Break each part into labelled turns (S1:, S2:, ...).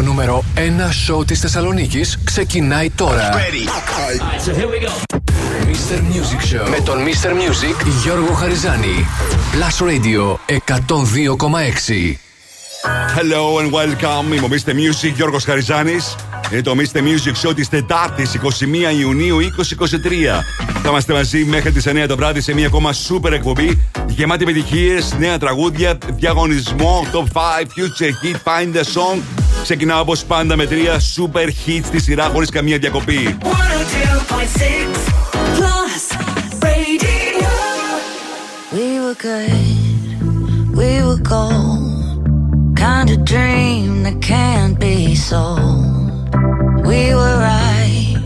S1: Το νούμερο 1 σόου της Θεσσαλονίκης ξεκινάει τώρα. Show με τον Mr. Music Γιώργο Χαριζάνη. Plus Radio 102,6.
S2: Hello and welcome. Είμαι ο Mr. Music Γιώργος Χαριζάνης. Είναι το Mr. Music Show της Τετάρτης 21 Ιουνίου 2023. Θα είμαστε μαζί μέχρι τις 9 το βράδυ σε μια ακόμα super εκπομπή γεμάτη επιτυχίες νέα τραγούδια, διαγωνισμό, top 5, future hit, find a song Ξεκινάω όπω πάντα με τρία super hits στη σειρά χωρί καμία διακοπή.
S3: We were good, we were gold. Kind of dream that can't be so We were right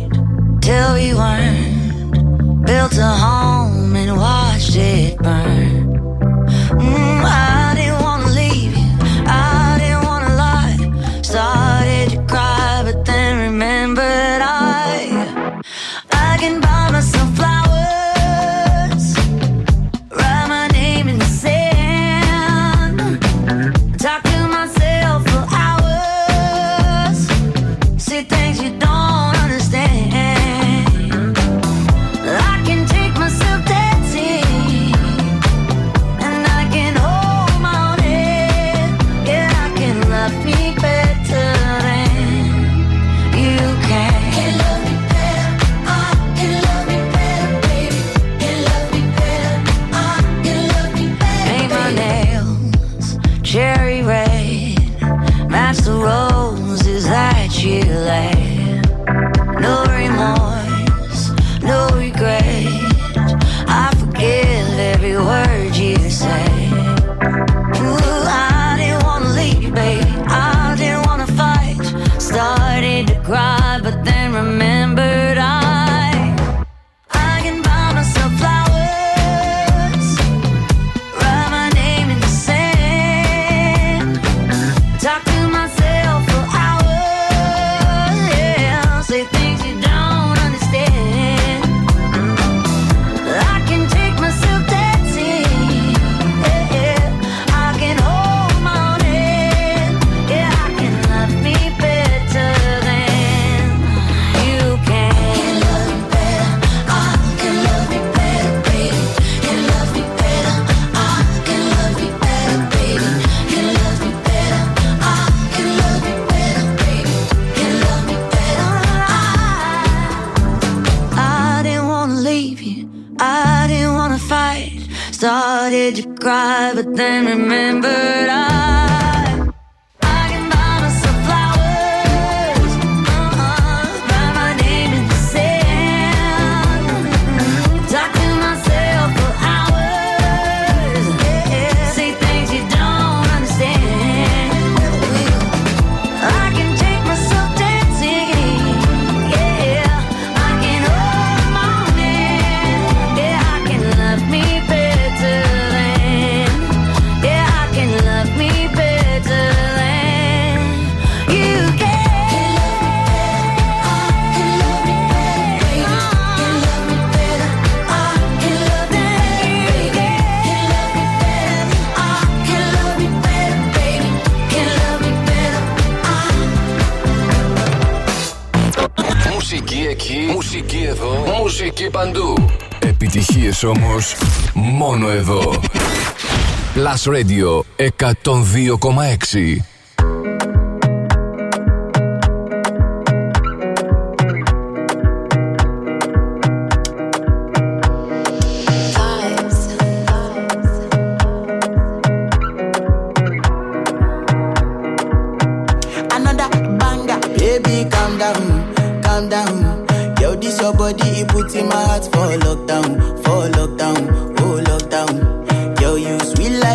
S3: till we weren't. Built a home and watched it burn.
S1: Μουσική παντού. Επιτυχίες όμως μόνο εδώ. Plus Radio 102,6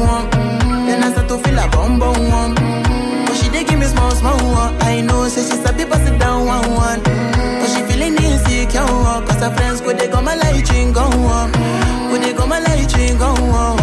S4: one. Then I start to feel a bum bum one. But she did give me small small one. I know, say she's a people sit down one one. But she feeling insecure, cause her friends could they go my light ring go on. Could they go my light ring go on.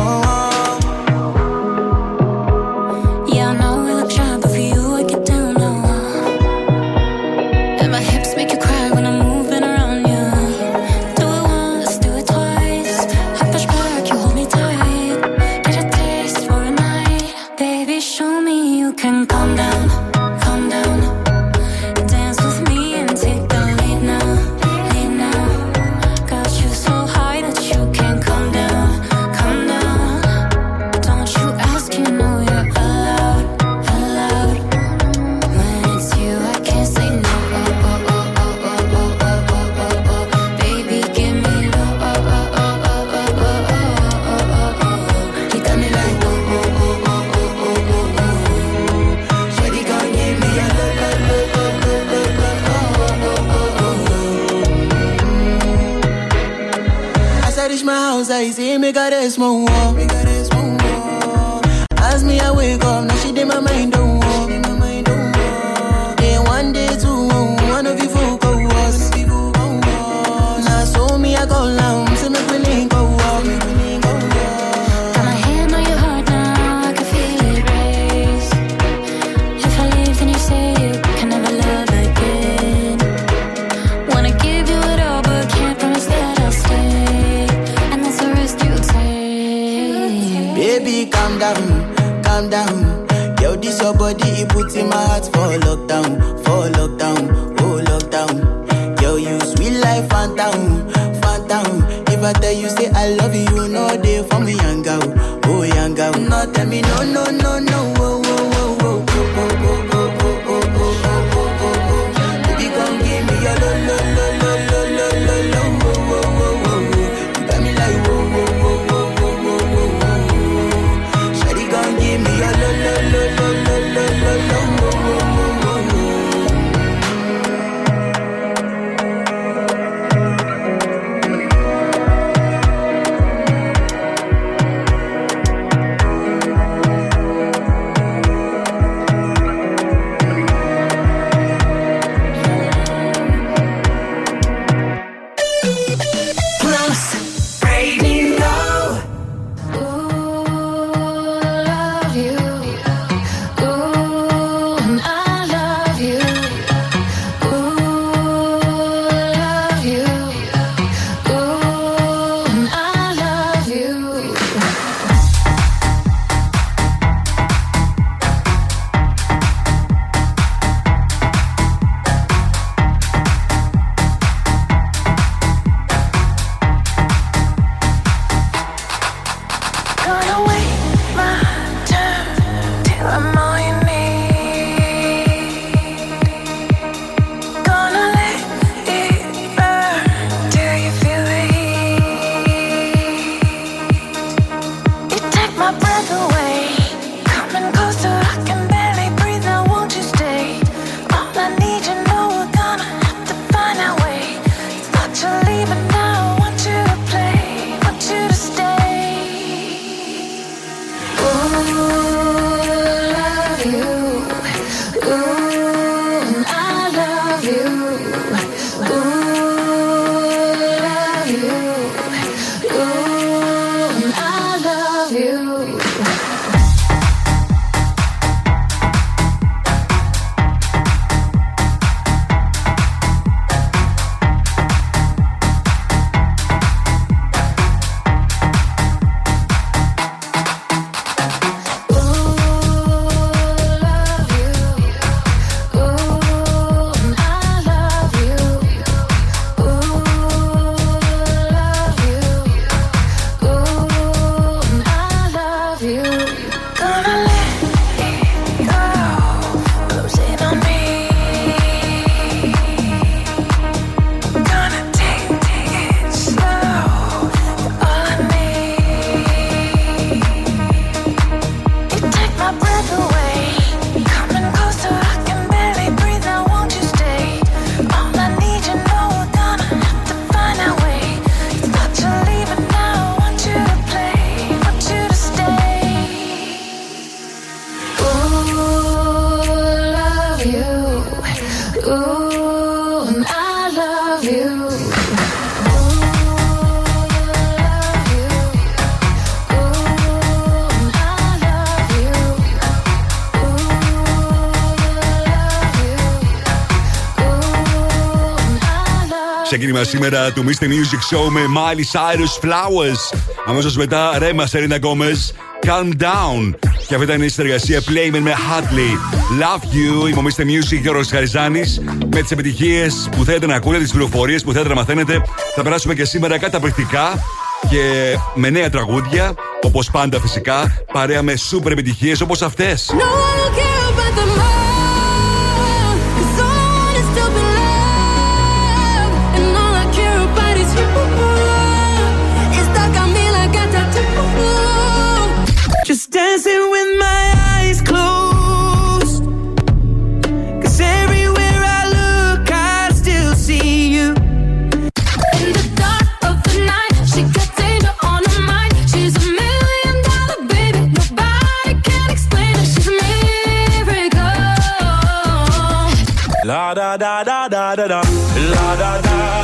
S2: Ξεκίνημα σήμερα του Mr. Music Show με Miley Cyrus Flowers. Αμέσως μετά Ρέμα Σερίνα Γκόμες. Calm Down. Και αυτή ήταν η συνεργασία Playman με Hadley. Love You, η Mr. Music Γιώργος Χαριζάνης. Με τις επιτυχίες που θέλετε να ακούτε, τις πληροφορίες που θέλετε να μαθαίνετε. Θα περάσουμε και σήμερα καταπληκτικά και με νέα τραγούδια. Όπως πάντα φυσικά, παρέα με σούπερ επιτυχίες όπως αυτές.
S5: da da da da da da la da da da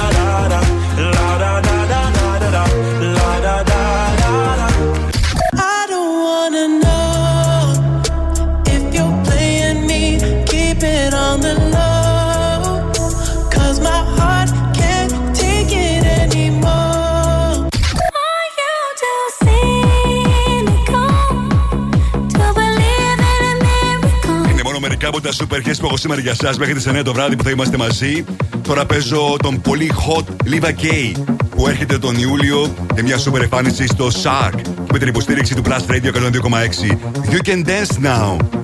S2: super hits που έχω σήμερα για εσά μέχρι τις 9 το βράδυ που θα είμαστε μαζί. Τώρα παίζω τον πολύ hot Liva K που έρχεται τον Ιούλιο με μια super εμφάνιση στο Shark με την υποστήριξη του Blast Radio 102,6. You can dance now.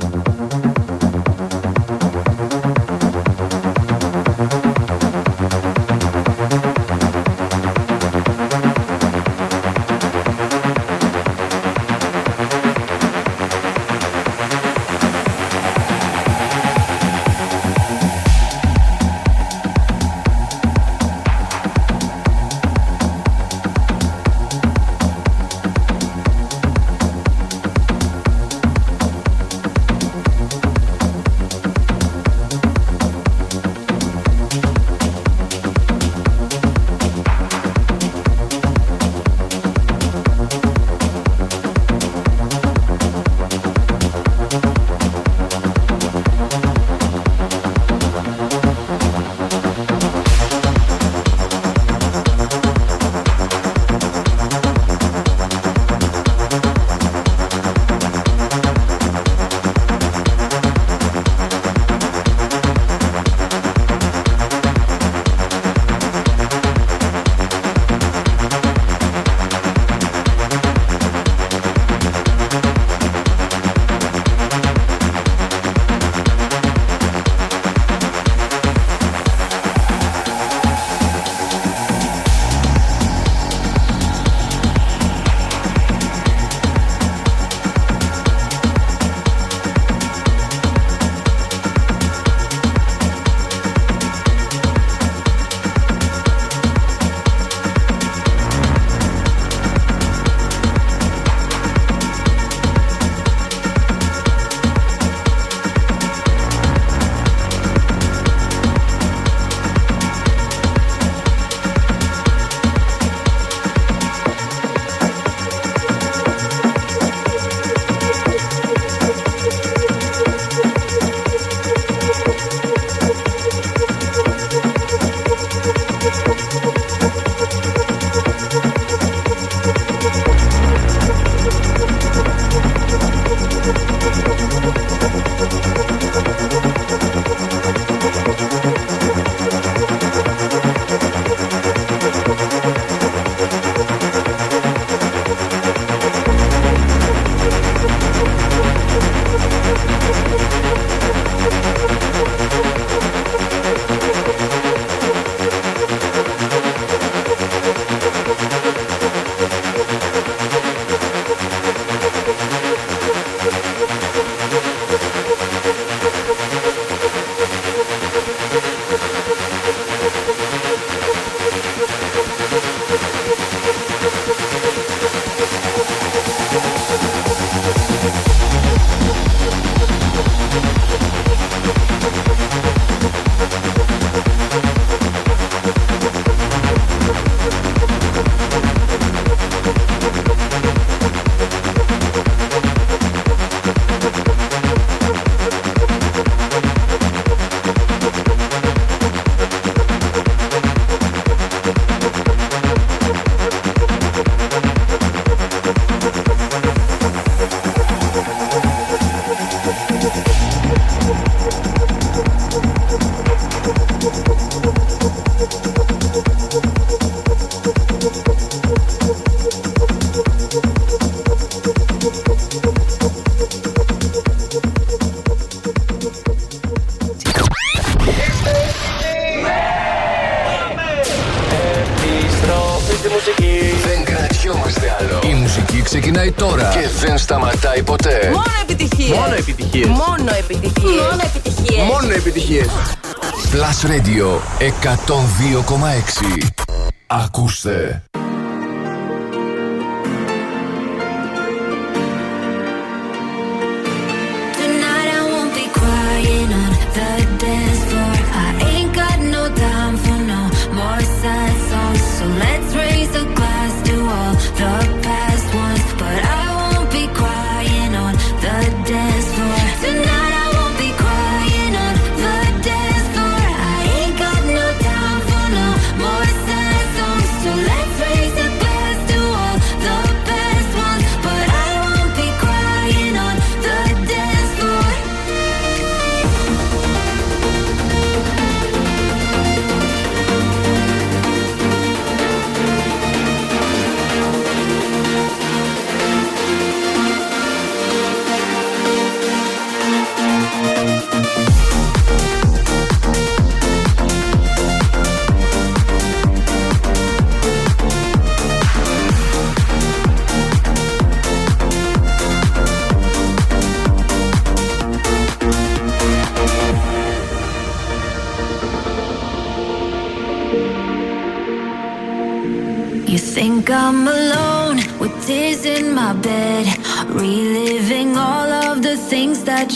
S1: 102,6. Ακούστε.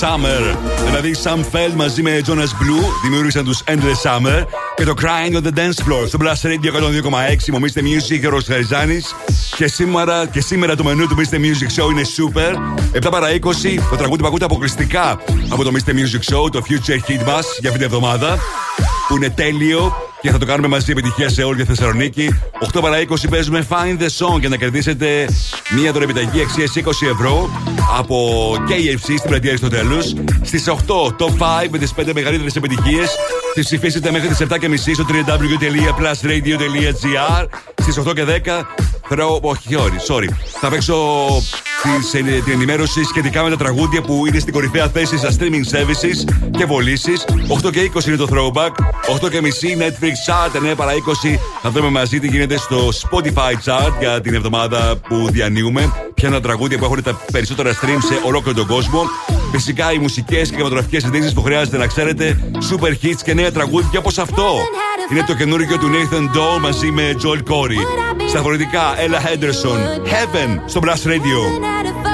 S2: Summer. Δηλαδή, Sam Feld μαζί με Jonas Blue δημιούργησαν τους Endless Summer και το Crying on the Dance Floor στο Blast Radio 102,6. Μου Mr. Music και ο Ροσχαριζάνη. Και σήμερα, και σήμερα το μενού του Mr. Music Show είναι super. 7 παρα 20 το τραγούδι που ακούτε αποκλειστικά από το Mr. Music Show, το Future Hit Bus για αυτήν την εβδομάδα. Που είναι τέλειο και θα το κάνουμε μαζί επιτυχία σε όλη τη Θεσσαλονίκη. 8 παρα 20 παίζουμε Find the Song για να κερδίσετε μία δωρεπιταγή αξίας 20 ευρώ από KFC στην πλατεία στο τέλο. Στις 8 top 5 με τις 5 μεγαλύτερες επιτυχίες. Τις ψηφίσετε μέχρι τις 7.30 στο www.plusradio.gr. Στις 8 και 10 throw. Όχι, sorry, sorry. Θα παίξω τις, ε, την ενημέρωση σχετικά με τα τραγούδια που είναι στην κορυφαία θέση στα streaming services και βολήσεις. 8 και 20 είναι το throwback. 8 και μισή Netflix chart. 9 παρα 20 θα δούμε μαζί τι γίνεται στο Spotify chart για την εβδομάδα που διανύουμε. Ποια είναι τα τραγούδια που έχουν τα περισσότερα stream σε ολόκληρο τον κόσμο. Φυσικά οι μουσικές και κινηματογραφικές ειδήσει που χρειάζεται να ξέρετε. Super hits και νέα τραγούδια όπως αυτό. Είναι το καινούργιο του Nathan Doe μαζί με Joel Corey. Στα φορητικά Ella Henderson. Heaven στο Blast Radio.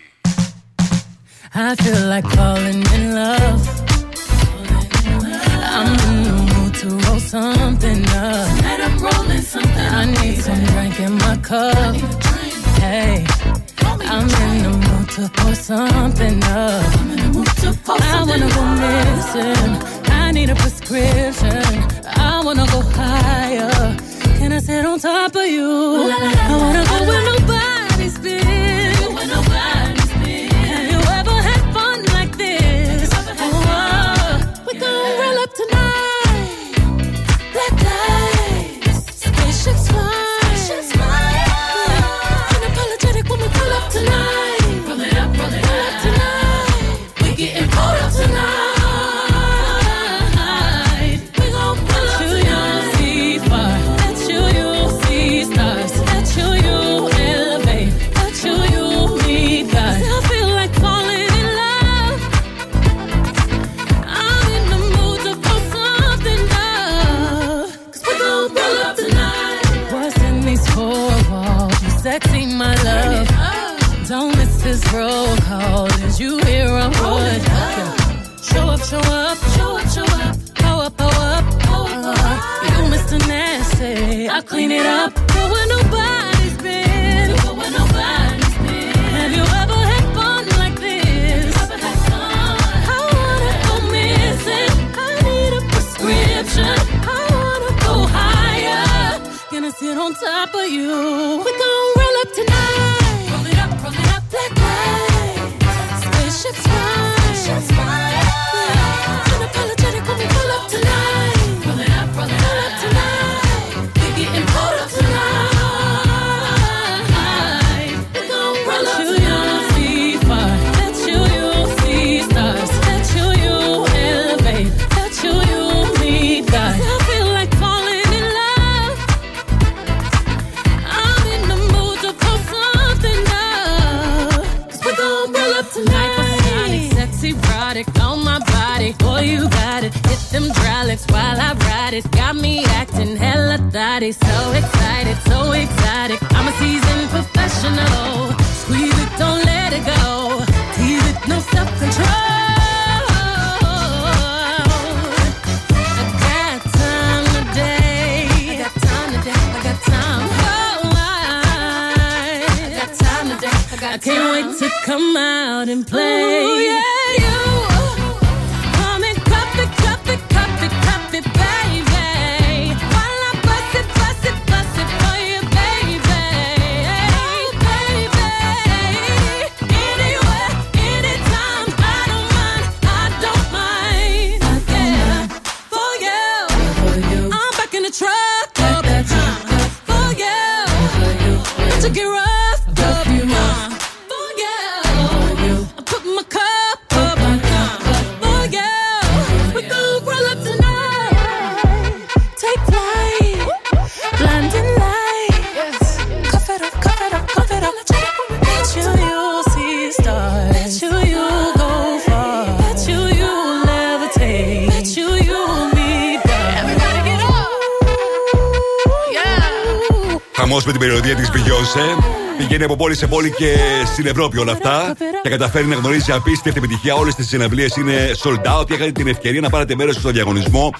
S2: πηγαίνει από πόλη σε πόλη και στην Ευρώπη όλα αυτά. Και καταφέρει να γνωρίζει απίστευτη επιτυχία. Όλες τις συναυλίες είναι sold out. Έχατε την ευκαιρία να πάρετε μέρος στο διαγωνισμό.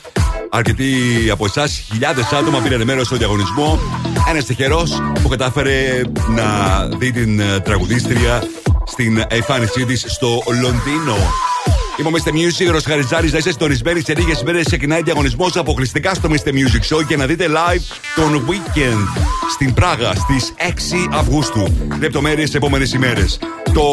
S2: Αρκετοί από εσάς, χιλιάδες άτομα πήραν μέρος στο διαγωνισμό. Ένας τυχερός που κατάφερε να δει την τραγουδίστρια στην εμφάνισή της στο Λονδίνο. Είμαι ο Mr. Music, ο Χαριζάρης. Να είστε συντονισμένοι σε λίγες μέρες. Ξεκινάει διαγωνισμός αποκλειστικά στο Mr. Music Show και να δείτε live τον Weekend στην Πράγα στις 6 Αυγούστου. Λεπτομέρειες σε επόμενες ημέρες. Το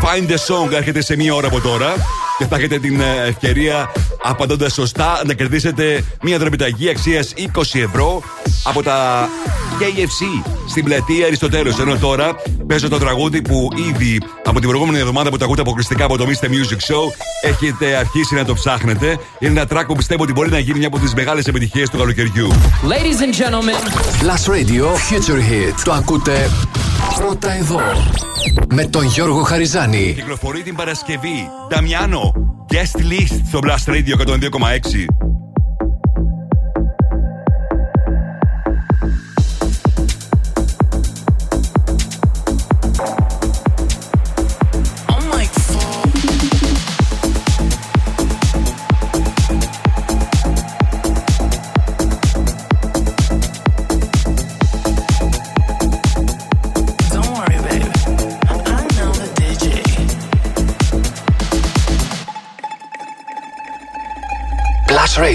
S2: Find the Song έρχεται σε μία ώρα από τώρα και θα έχετε την ε, ευκαιρία απαντώντας σωστά να κερδίσετε μία δρομηταγή αξίας 20 ευρώ από τα KFC στην πλατεία Αριστοτέλους. Ενώ τώρα παίζω το τραγούδι που ήδη από την προηγούμενη εβδομάδα που το ακούτε αποκλειστικά από το Mr. Music Show έχετε αρχίσει να το ψάχνετε. Είναι ένα τράκο που πιστεύω ότι μπορεί να γίνει μια από τις μεγάλες επιτυχίες του καλοκαιριού.
S1: Ladies and gentlemen, Last Radio Future Hit. Το ακούτε πρώτα εδώ. Με τον Γιώργο Χαριζάνη.
S2: Κυκλοφορεί την Παρασκευή. Νταμιάνο. Guest list στο Blast Radio 102,6.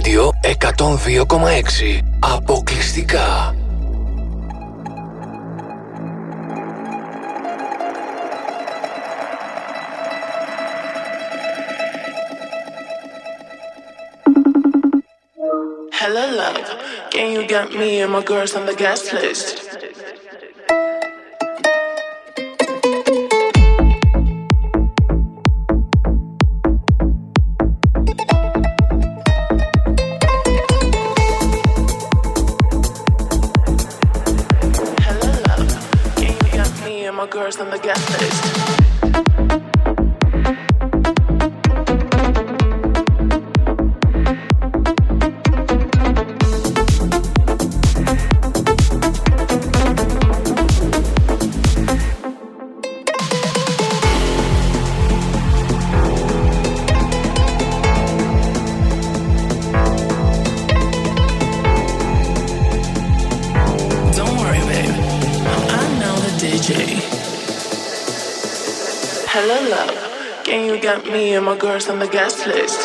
S6: Radio 102,6 Αποκλειστικά
S7: Hello, love. Can you get me and my girls on the guest list? Girls on the guest list?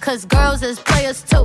S8: Cause girls is players too.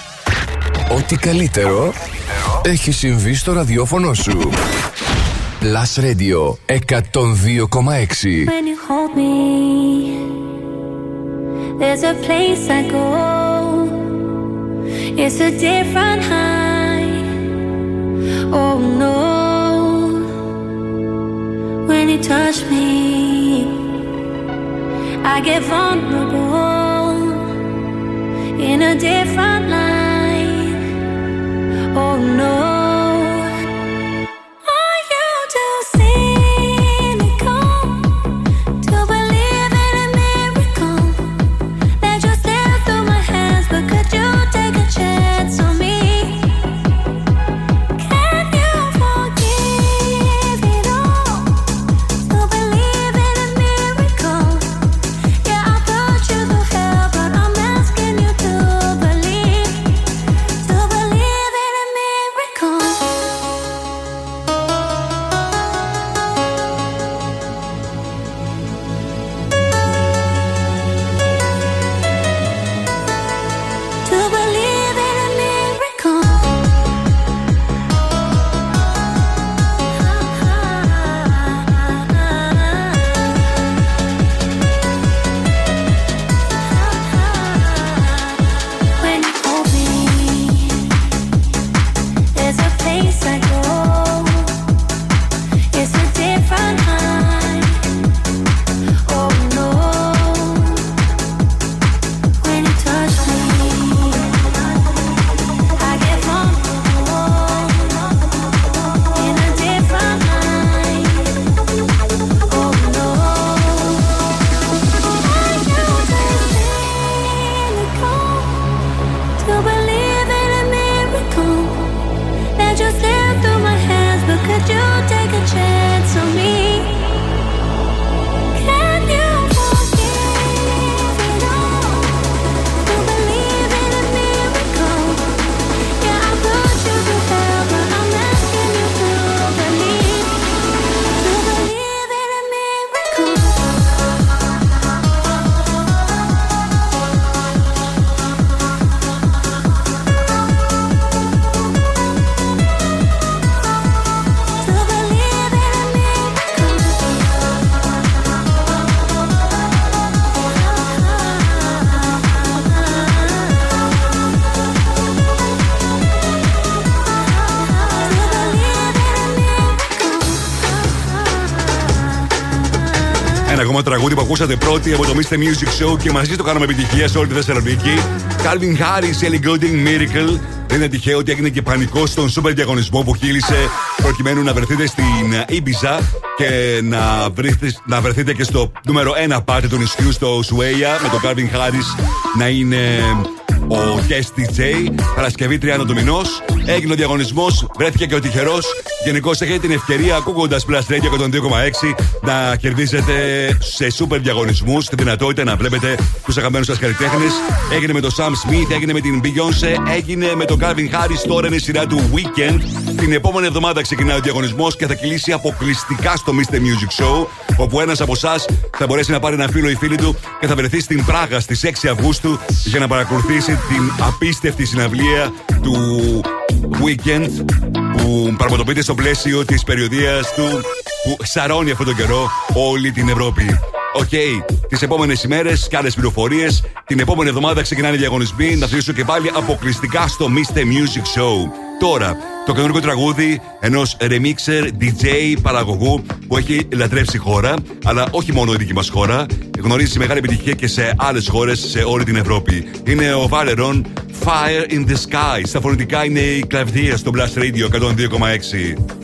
S6: Ό,τι καλύτερο έχει συμβεί στο ραδιόφωνο σου. Plus Radio 102,6
S5: When you hold me, there's a place I go. It's a different high. Oh no. When you touch me, I get vulnerable in a different light. Oh no.
S2: Τραγούδι που ακούσατε πρώτη από το Mr. Music Show και μαζί το κάναμε επιτυχία σε όλη τη Θεσσαλονίκη. Calvin Harris, Ellie Goulding, Miracle. Δεν είναι τυχαίο ότι έγινε και πανικό στον σούπερ διαγωνισμό που χείλησε προκειμένου να βρεθείτε στην Ibiza και να, βρεθείτε, να βρεθείτε και στο νούμερο 1 πάρτι του νησιού στο Σουέια με τον Calvin Harris να είναι ο guest DJ. Παρασκευή 30 του μηνός. Έγινε ο διαγωνισμός, βρέθηκε και ο τυχερός. Γενικώς έχετε την ευκαιρία, ακούγοντας Plus Radio 102,6, να κερδίζετε σε super διαγωνισμούς τη δυνατότητα να βλέπετε τους αγαπημένους σας καλλιτέχνες. Έγινε με τον Sam Smith, έγινε με την Beyoncé, έγινε με τον Calvin Harris. Τώρα είναι η σειρά του Weekend. Την επόμενη εβδομάδα ξεκινάει ο διαγωνισμός και θα κυλήσει αποκλειστικά στο Mr. Music Show. Όπου ένας από εσάς θα μπορέσει να πάρει ένα φίλο ή φίλη του και θα βρεθεί στην Πράγα στις 6 Αυγούστου για να παρακολουθήσει την απίστευτη συναυλία του Weekend που πραγματοποιείται στο πλαίσιο της περιοδείας του που σαρώνει αυτόν τον καιρό όλη την Ευρώπη. OK, okay. τις επόμενες ημέρες και άλλες πληροφορίες. Την επόμενη εβδομάδα ξεκινάνε οι διαγωνισμοί. Να αφήσω και πάλι αποκλειστικά στο Mr. Music Show. Τώρα, το καινούργιο τραγούδι ενός remixer, DJ, παραγωγού που έχει λατρέψει η χώρα, αλλά όχι μόνο η δική μας χώρα. Γνωρίζει μεγάλη επιτυχία και σε άλλες χώρες σε όλη την Ευρώπη. Είναι ο Valeron Fire in the Sky. Στα φωνητικά είναι η κλαβδία στο Blast Radio 102,6.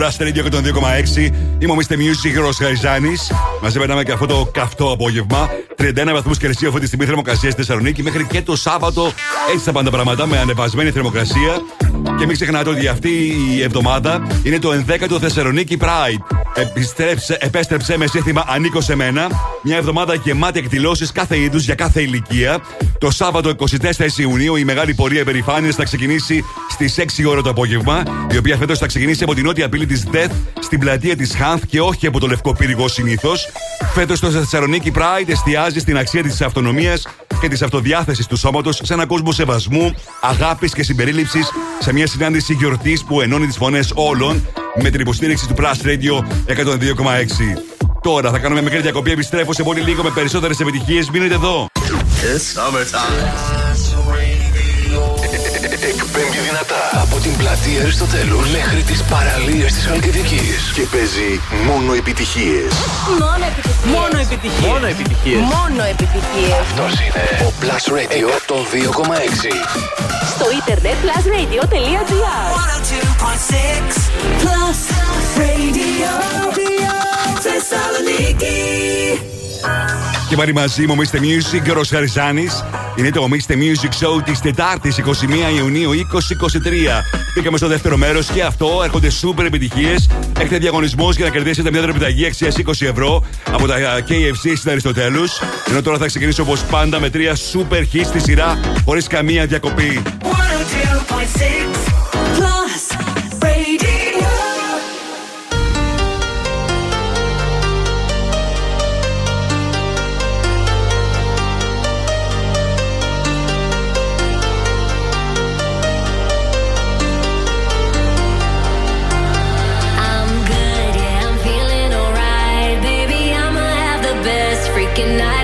S9: Loneliest,
S2: στο Blast Radio 102,6. Είμαι ο Mr. Music, Γιώργο Χαριζάνης. Μαζί περνάμε και αυτό το καυτό απόγευμα. 31 βαθμούς Κελσίου αυτή τη στιγμή θερμοκρασία στη Θεσσαλονίκη. Μέχρι και το Σάββατο έτσι θα πάνε τα πράγματα με ανεβασμένη θερμοκρασία. Και μην ξεχνάτε ότι αυτή η εβδομάδα είναι το 11ο Θεσσαλονίκη Pride. Επιστρέψε, επέστρεψε με σύνθημα Ανήκω σε μένα. Μια εβδομάδα γεμάτη εκδηλώσεις κάθε είδους για κάθε ηλικία. Το Σάββατο 24 Ιουνίου η μεγάλη πορεία περηφάνειας θα ξεκινήσει στις 6 ώρα το απόγευμα. Η οποία φέτος θα ξεκινήσει από την νότια πύλη της Death στην πλατεία της Χάνθ και όχι από το λευκό πύργο συνήθως. Φέτος το Θεσσαλονίκη Pride εστιάζει στην αξία της αυτονομίας και της αυτοδιάθεσης του σώματος σε έναν κόσμο σεβασμού, αγάπης και συμπερίληψης σε μια συνάντηση γιορτής που ενώνει τις φωνές όλων με την υποστήριξη του Plus Radio 102,6. Τώρα θα κάνουμε μικρή διακοπή. Επιστρέφω σε πολύ λίγο με περισσότερες επιτυχίες. Μείνετε εδώ.
S6: Εκπέμπει δυνατά από την πλατεία Αριστοτέλους μέχρι τις παραλίες της Χαλκιδικής και παίζει μόνο επιτυχίες.
S10: Μόνο επιτυχίες. Μόνο επιτυχίες.
S6: Μόνο επιτυχίες.
S10: Μόνο επιτυχίες.
S6: Αυτός είναι ο Plus Radio 102,6.
S10: Στο ίντερνετ plusradio.gr Plus Radio. Θεσσαλονίκη
S2: Και πάλι μαζί μου, Mr. Music, Γιώργο Χαριζάνης. Είναι το Mr. Music Show της Τετάρτης 21 Ιουνίου 2023. Μπήκαμε στο δεύτερο μέρος και αυτό έρχονται σούπερ επιτυχίες. Έχετε διαγωνισμό για να κερδίσετε μια τραπεζαγή αξίας 20 ευρώ από τα KFC στην Αριστοτέλους. Ενώ τώρα θα ξεκινήσω όπως πάντα με τρία σούπερ hits στη σειρά χωρίς καμία διακοπή.
S3: 102.6
S11: looking at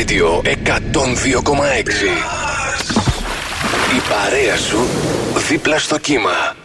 S6: Radio 102,6. Η παρέα σου δίπλα στο κύμα.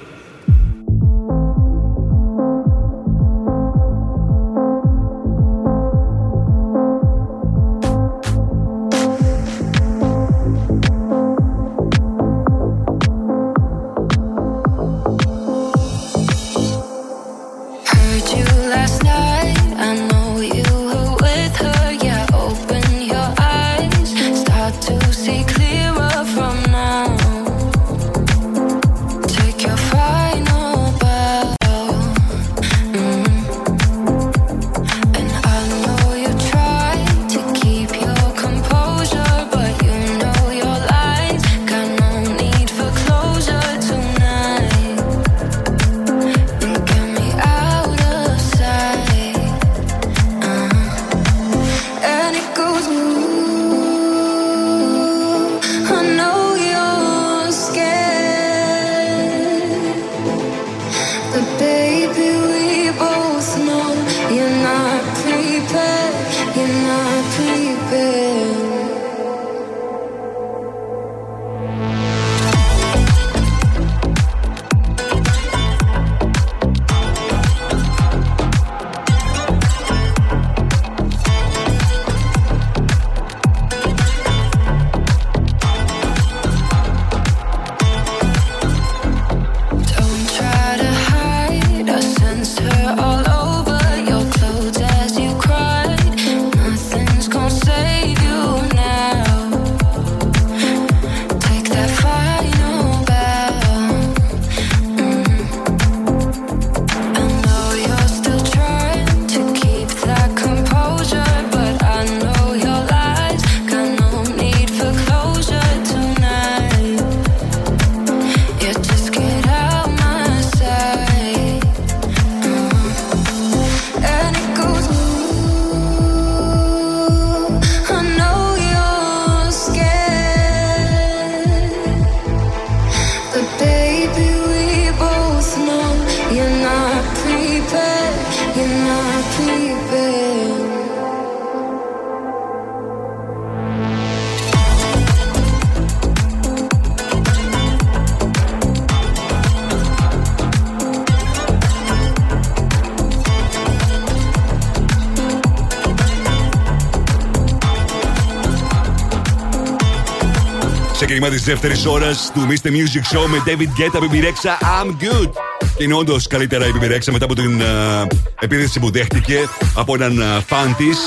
S2: Ξεκίνημα της δεύτερης ώρας του Mr. Music Show με David Guetta, Baby Rexha, I'm good. Και είναι όντως καλύτερα η Baby Rexha μετά από την uh, επίθεση που δέχτηκε από έναν uh, φαν της.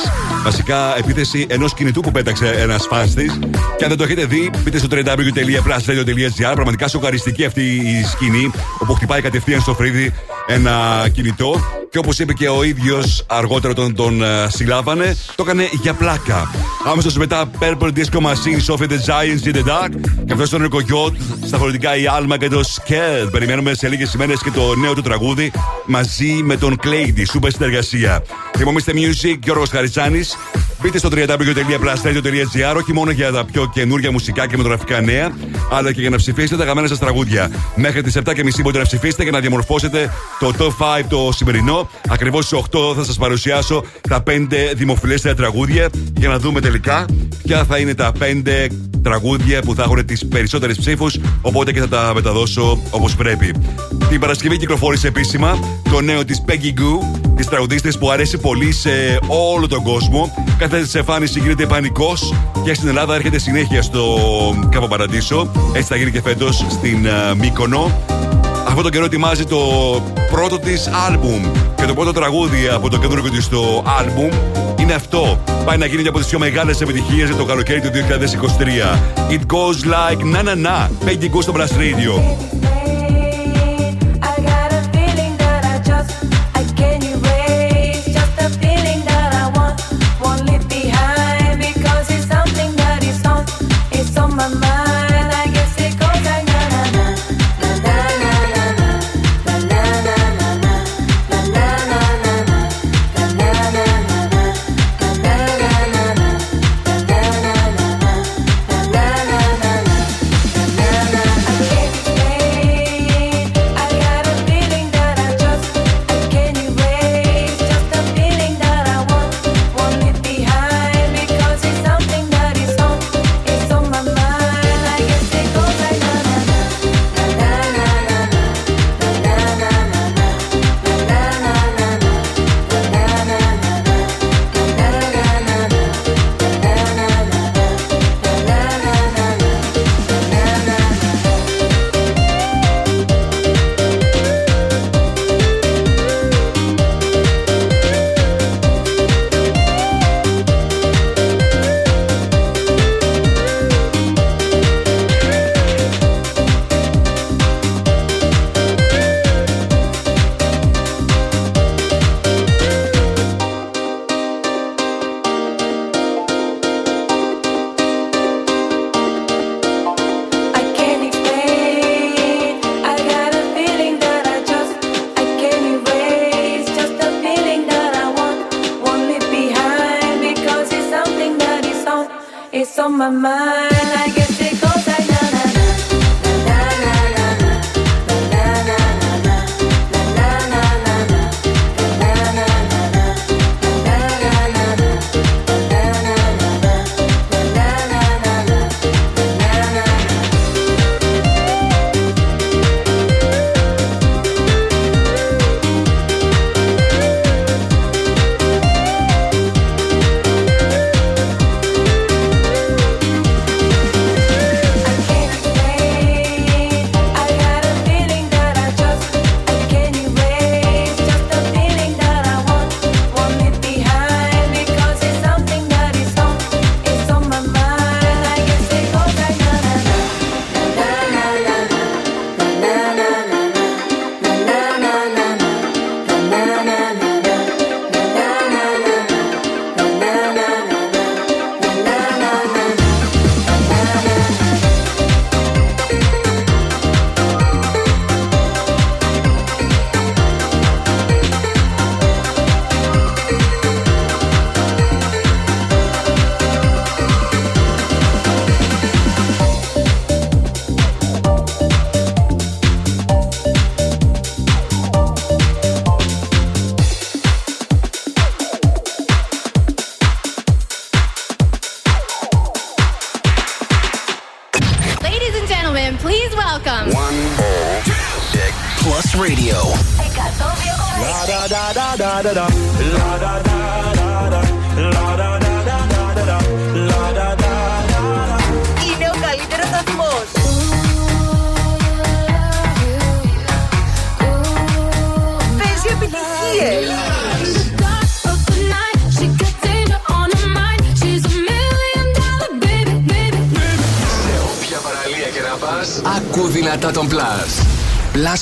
S2: Βασικά, επίθεση ενός κινητού που πέταξε ένας φαν της. Και αν δεν το έχετε δει, μπείτε στο www.plusradio.gr. Πραγματικά σοκαριστική αυτή η σκηνή, όπου χτυπάει κατευθείαν στο φρύδι ένα κινητό. Και όπως είπε και ο ίδιος αργότερα όταν τον uh, συλλάβανε, το έκανε για πλάκα. Άμεσα μετά Purple Disco Machine, Sophie the Giants in the Dark. Και αυτός ήταν ο Κογιότ, στα χωρητικά η Alma και το Scared. Περιμένουμε σε λίγες ημέρες και το νέο του τραγούδι μαζί με τον Clady. Σούπερ συνεργασία. Θυμόμαστε Music, Γιώργος Χαριτσάνη. Μπείτε στο www.plastradio.gr όχι μόνο για τα πιο καινούργια μουσικά και μετογραφικά νέα, αλλά και για να ψηφίσετε τα αγαπημένα σας τραγούδια. Μέχρι τις 7.30 μπορείτε να ψηφίσετε και να διαμορφώσετε το top 5 το σημερινό. Ακριβώς στις 8 θα σας παρουσιάσω τα 5 δημοφιλέστερα τραγούδια για να δούμε τελικά ποια θα είναι τα 5 τραγούδια που θα έχουν τις περισσότερες ψήφους. Οπότε και θα τα μεταδώσω όπως πρέπει. Την Παρασκευή κυκλοφόρησε επίσημα το νέο της Peggy Goo, της τραγουδίστριας που αρέσει πολύ σε όλο τον κόσμο. Κάθε τη εμφάνιση γίνεται πανικός και στην Ελλάδα έρχεται συνέχεια στο Κάπο Παραντήσο. Έτσι θα γίνει και φέτος στην uh, Μύκονο. Αυτό το καιρό ετοιμάζει το πρώτο της άλμπουμ και το πρώτο τραγούδι από το καινούργιο της το άλμπουμ είναι αυτό. Πάει να γίνει μια από τις πιο μεγάλες επιτυχίες για το καλοκαίρι του 2023. It goes like na na na. Peggy Goo στο Blast Radio.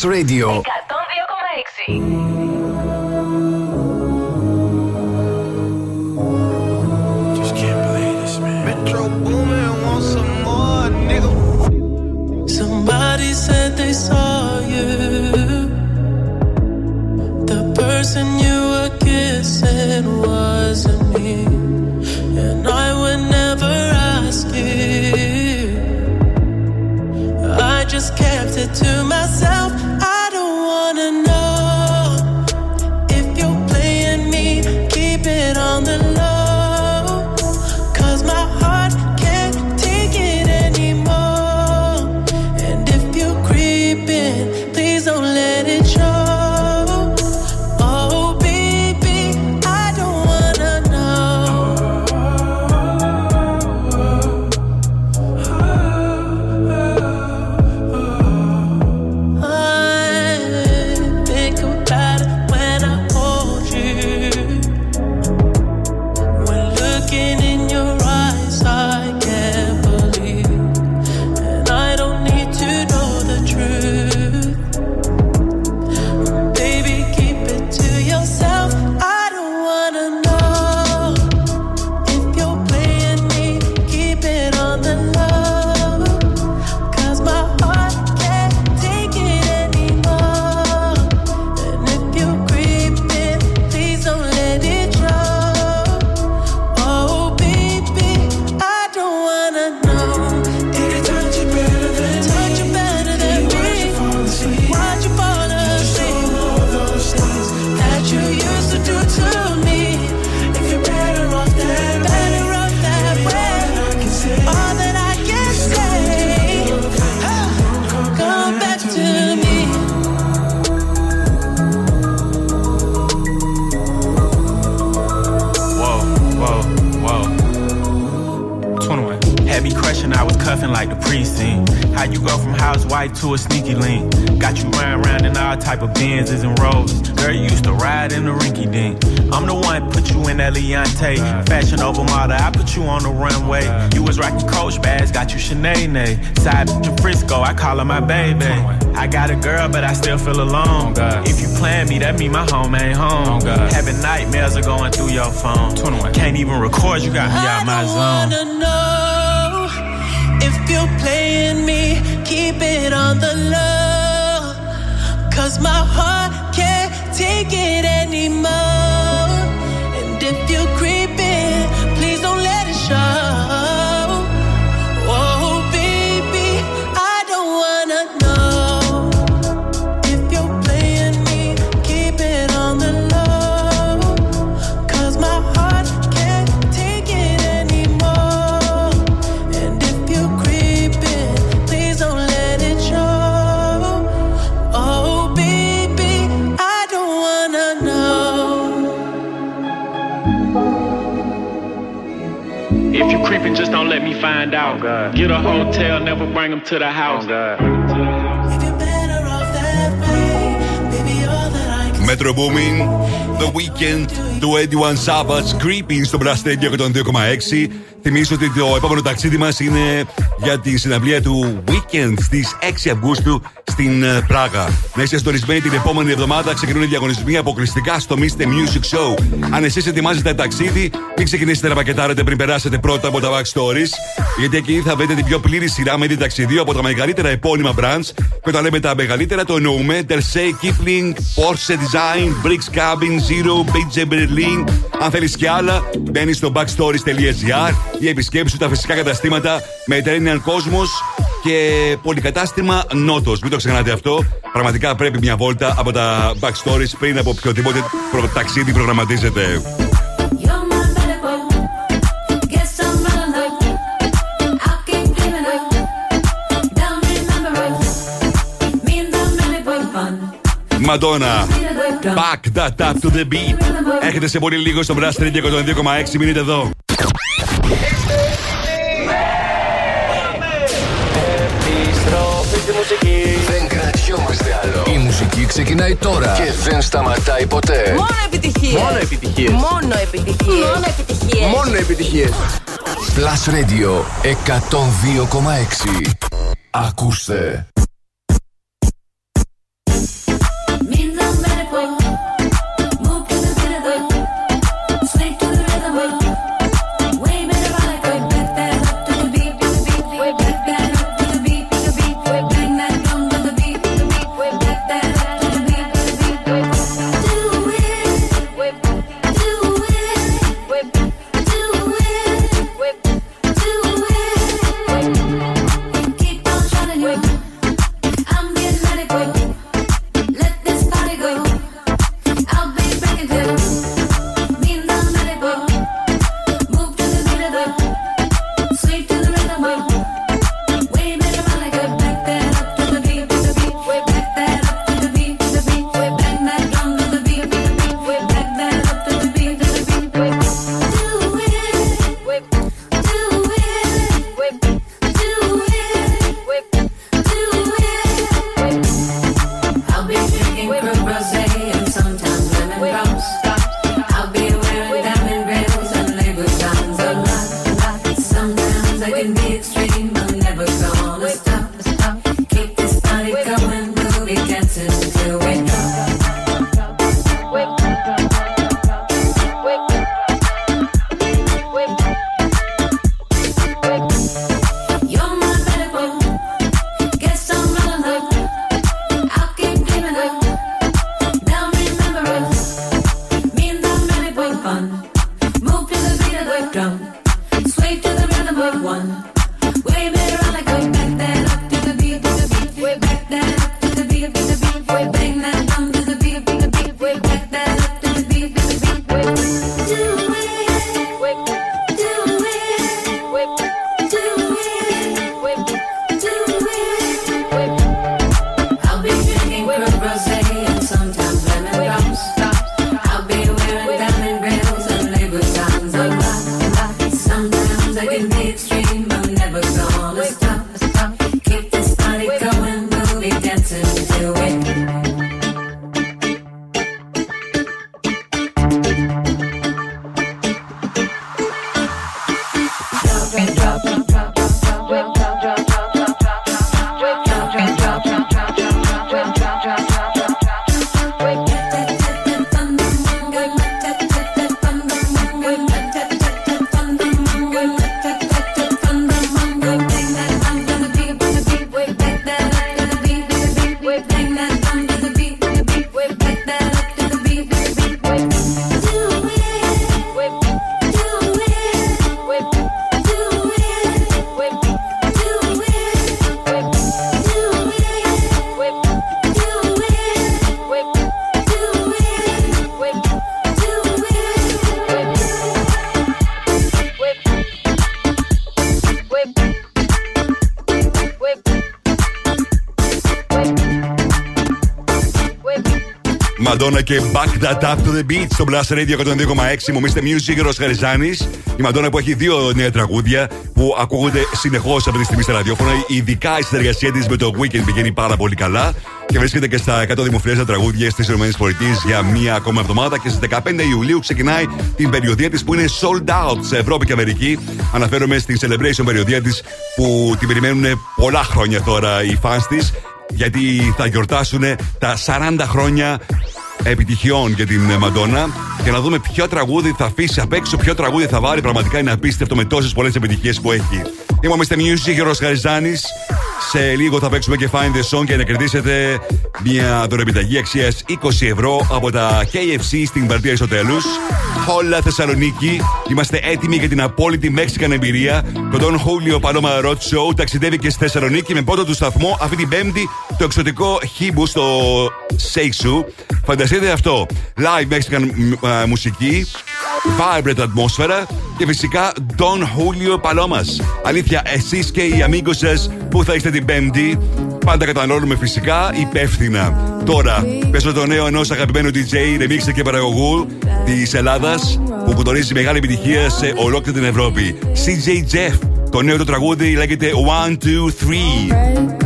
S1: Radio.
S12: to the
S13: house.
S2: Metro Booming, The Weekend, του 81 Savage, Creeping στο Blast Radio 102,6. Θυμίζω ότι το επόμενο ταξίδι μας είναι για τη συναυλία του Weekend στις 6 Αυγούστου στην ε, Πράγα. Να είστε συντονισμένοι την επόμενη εβδομάδα, ξεκινούν οι διαγωνισμοί αποκλειστικά στο Mr. Music Show. Αν εσείς ετοιμάζετε ταξίδι, μην ξεκινήσετε να πακετάρετε πριν περάσετε πρώτα από τα backstories γιατί εκεί θα βρείτε την πιο πλήρη σειρά με ταξιδίου από τα μεγαλύτερα επώνυμα brands. Και όταν λέμε τα μεγαλύτερα, το εννοούμε Dersey, Kipling, Porsche Design, Bricks Cabin, Zero, BJ Berlin. Αν θέλεις κι άλλα, μπαίνει στο backstories.gr ή επισκέψου τα φυσικά καταστήματα με Mediterranean Cosmos και πολυκατάστημα Νότος. Μην το ξεχνάτε αυτό. Πραγματικά πρέπει μια βόλτα από τα backstories πριν από οποιοδήποτε ταξίδι προγραμματίζετε. Madonna. Back that up to the beat. Έχετε σε πολύ λίγο στο Brass 3 και 102,6. Μείνετε εδώ.
S1: Επιστροφή στη μουσική. Δεν κρατιόμαστε άλλο. Η μουσική ξεκινάει τώρα και δεν σταματάει ποτέ.
S10: Μόνο επιτυχίες.
S1: Μόνο επιτυχίες.
S10: Μόνο επιτυχίες. Μόνο επιτυχίες.
S1: Μόνο επιτυχίες. Plus Radio 102,6. Ακούστε.
S2: Και Back That Up to the Beat στο Blast Radio 102,6. Μου μίστε Music, Ρος Χαριζάνη. Η Μαντόνα που έχει δύο νέα τραγούδια που ακούγονται συνεχώς αυτή τη στιγμή στα ραδιόφωνα. Ειδικά η συνεργασία της με το Weekend πηγαίνει πάρα πολύ καλά και βρίσκεται και στα 100 δημοφιλέστερα τραγούδια στις ΗΠΑ για μία ακόμα εβδομάδα. Και στις 15 Ιουλίου ξεκινάει την περιοδία της που είναι sold out σε Ευρώπη και Αμερική. Αναφέρομαι στην celebration περιοδία της που την περιμένουν πολλά χρόνια τώρα οι fans της γιατί θα γιορτάσουν τα 40 χρόνια επιτυχιών για την Μαντόνα και να δούμε ποιο τραγούδι θα αφήσει απ' έξω, ποιο τραγούδι θα βάλει. Πραγματικά είναι απίστευτο με τόσες πολλές επιτυχίες που έχει. Είμαι ο Mr. Music, Γιώργος Χαριζάνη. Σε λίγο θα παίξουμε και Find the Song και να κερδίσετε μια δωρεπιταγή αξίας 20 ευρώ από τα KFC στην Παρτία Ισοτέλου. Όλα Θεσσαλονίκη. Είμαστε έτοιμοι για την απόλυτη Mexican εμπειρία. Το Don Julio Paloma Road Show ταξιδεύει και στη Θεσσαλονίκη με πρώτο του σταθμό αυτή την Πέμπτη το εξωτικό Χίμπου στο Σέιξου. Φανταστείτε αυτό. Live Mexican μ- α, μουσική, vibrant ατμόσφαιρα και φυσικά Don Julio Palomas. Αλήθεια, εσείς και οι amigos σας που θα είστε την Πέμπτη, πάντα καταναλώνουμε φυσικά υπεύθυνα. Τώρα, πέσω το νέο ενός αγαπημένου DJ, remixer και παραγωγού της Ελλάδας που κουτορίζει μεγάλη επιτυχία σε ολόκληρη την Ευρώπη. CJ Jeff. Το νέο του τραγούδι λέγεται 1, 2, 3.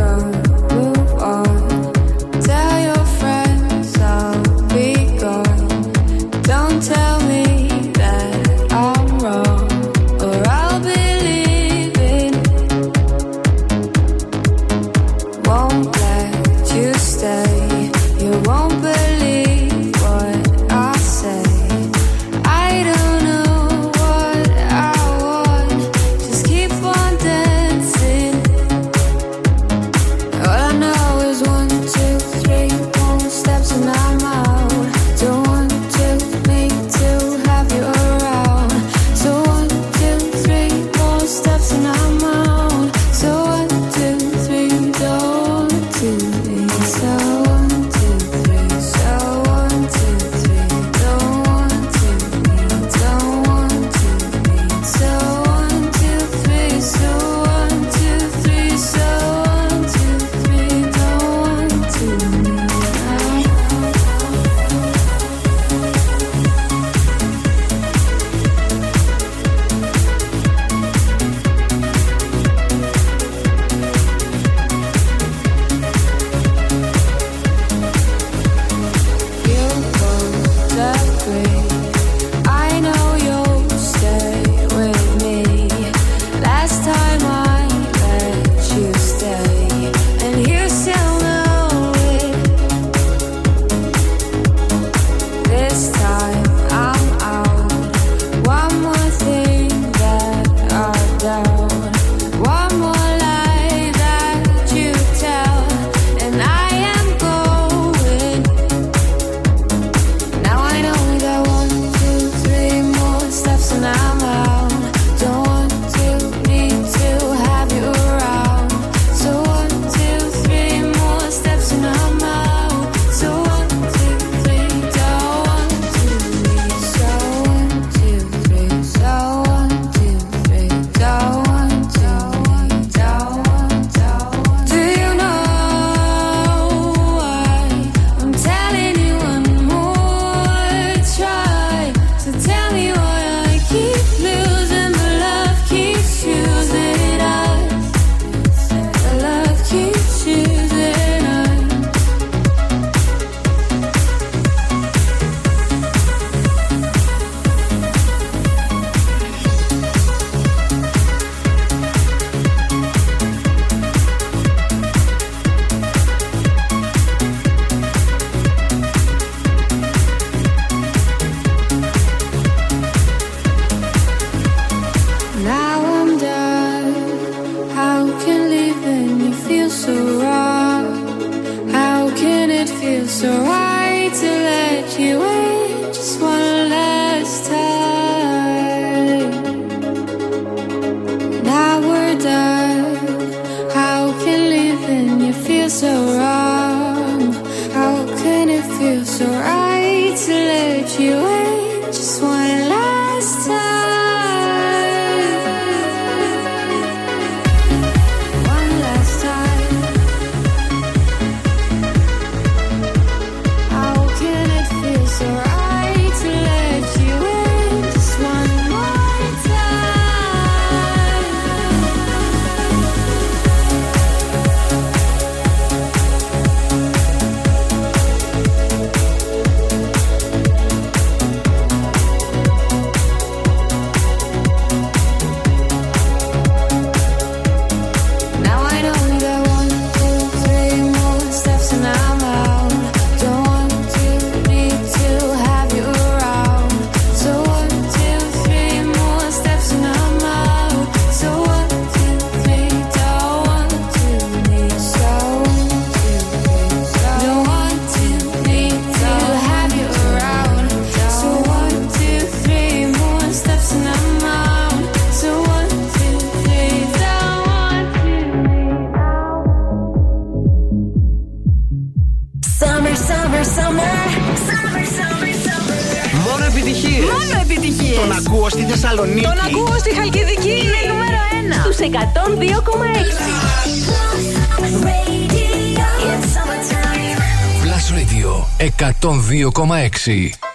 S14: 2,6.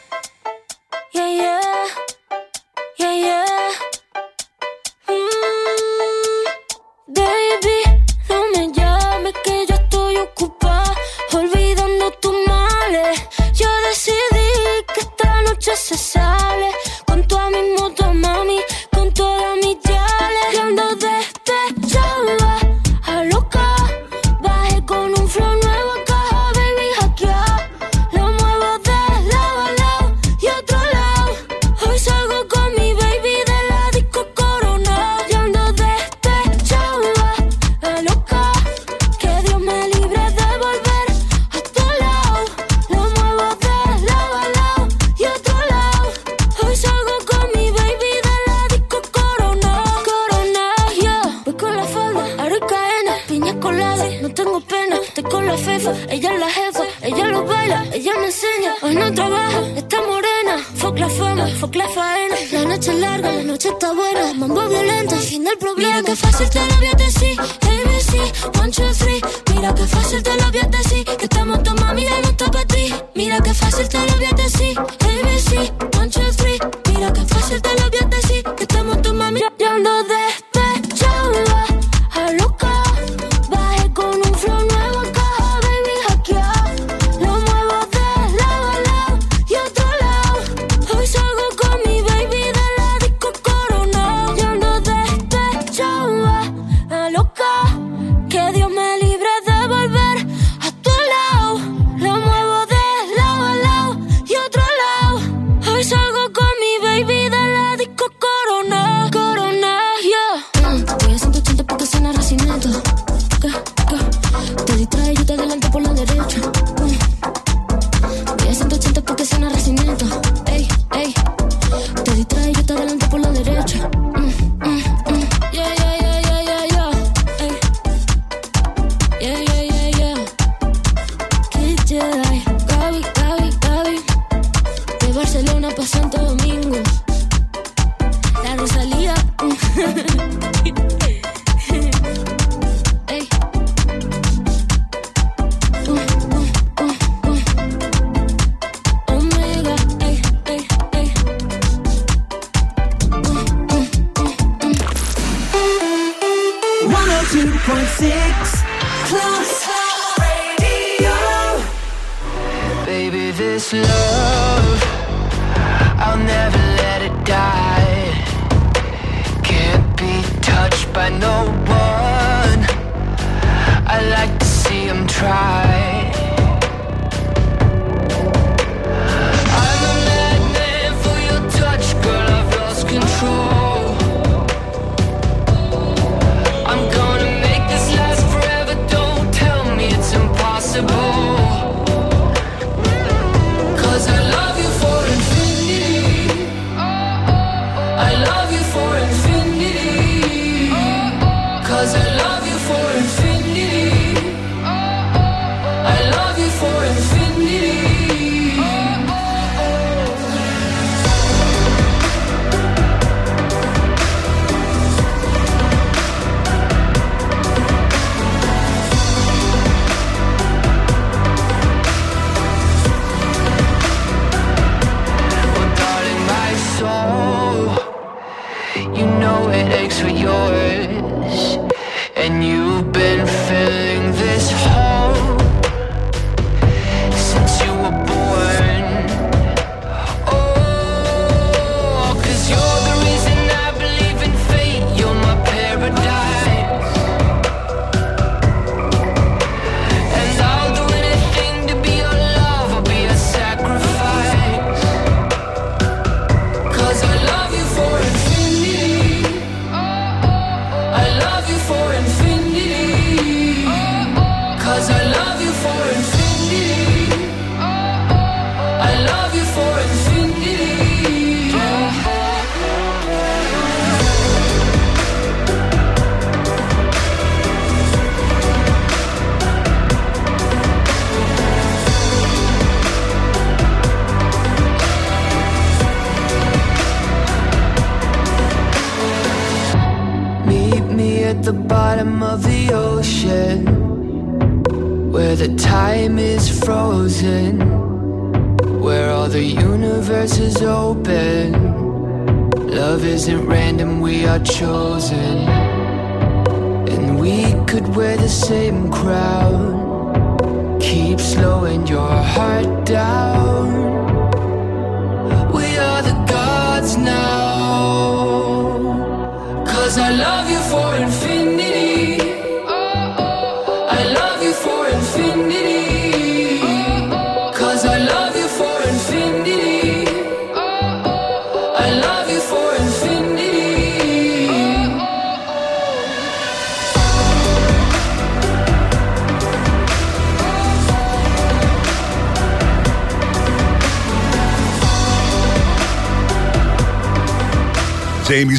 S14: makes for
S9: your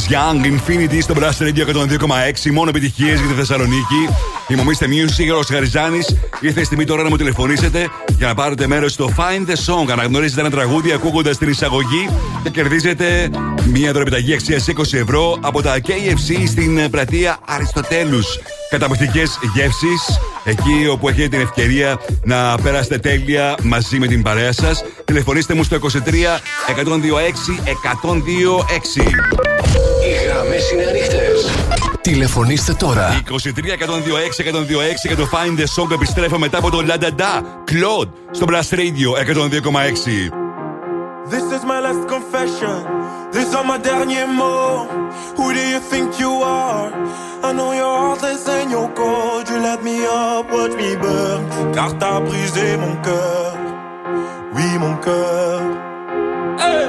S2: Young, Infinity στο Blast Radio 102,6. Μόνο επιτυχίες για τη Θεσσαλονίκη. Θυμομίστε Music, ο Γαριζάνη. Ήρθε η στιγμή τώρα να μου τηλεφωνήσετε για να πάρετε μέρος στο Find the Song. Αναγνωρίζετε ένα τραγούδι ακούγοντας την εισαγωγή και κερδίζετε μία δωρεπιταγή αξίας 20 ευρώ από τα KFC στην πλατεία Αριστοτέλους. Καταπληκτικές γεύσεις, εκεί όπου έχετε την ευκαιρία να περάσετε τέλεια μαζί με την παρέα σας. Τηλεφωνήστε μου στο 23 126 126.
S1: Οι γραμμέ είναι ανοιχτέ. Τηλεφωνήστε τώρα.
S2: 23 126 126 και το Find the Song επιστρέφω μετά από το La Da Da. Claude στο Blast Radio 102,6.
S12: This is my last confession. These are my derniers mots. Who do you think you are? I know your heart is in your cold. You let me up, watch me burn. Car t'as brisé mon cœur. Oui, mon cœur. Hey!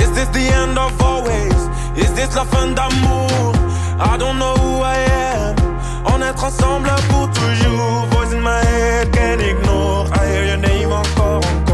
S12: Is this the end of always? Is this la fin d'amour? I don't know who I am. On être ensemble pour toujours. Voice in my head, can't ignore. I hear your name encore, encore.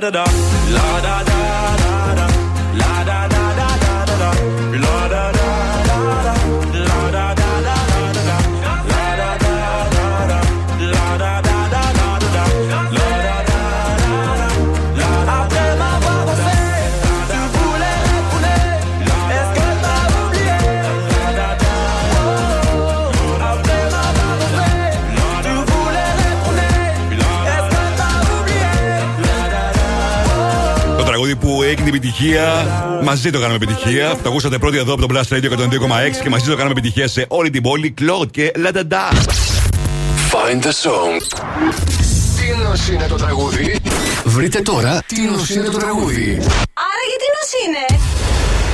S12: da da da
S2: επιτυχία, μαζί το κάναμε επιτυχία. Το ακούσατε πρώτοι εδώ από το Blast Radio 102,6 και μαζί το κάναμε επιτυχία σε όλη την πόλη. Claude και La Da Da.
S1: Find the song. Τι νος είναι το τραγούδι; Βρείτε τώρα τι νος είναι το τραγούδι.
S10: Άρα γιατί νος είναι;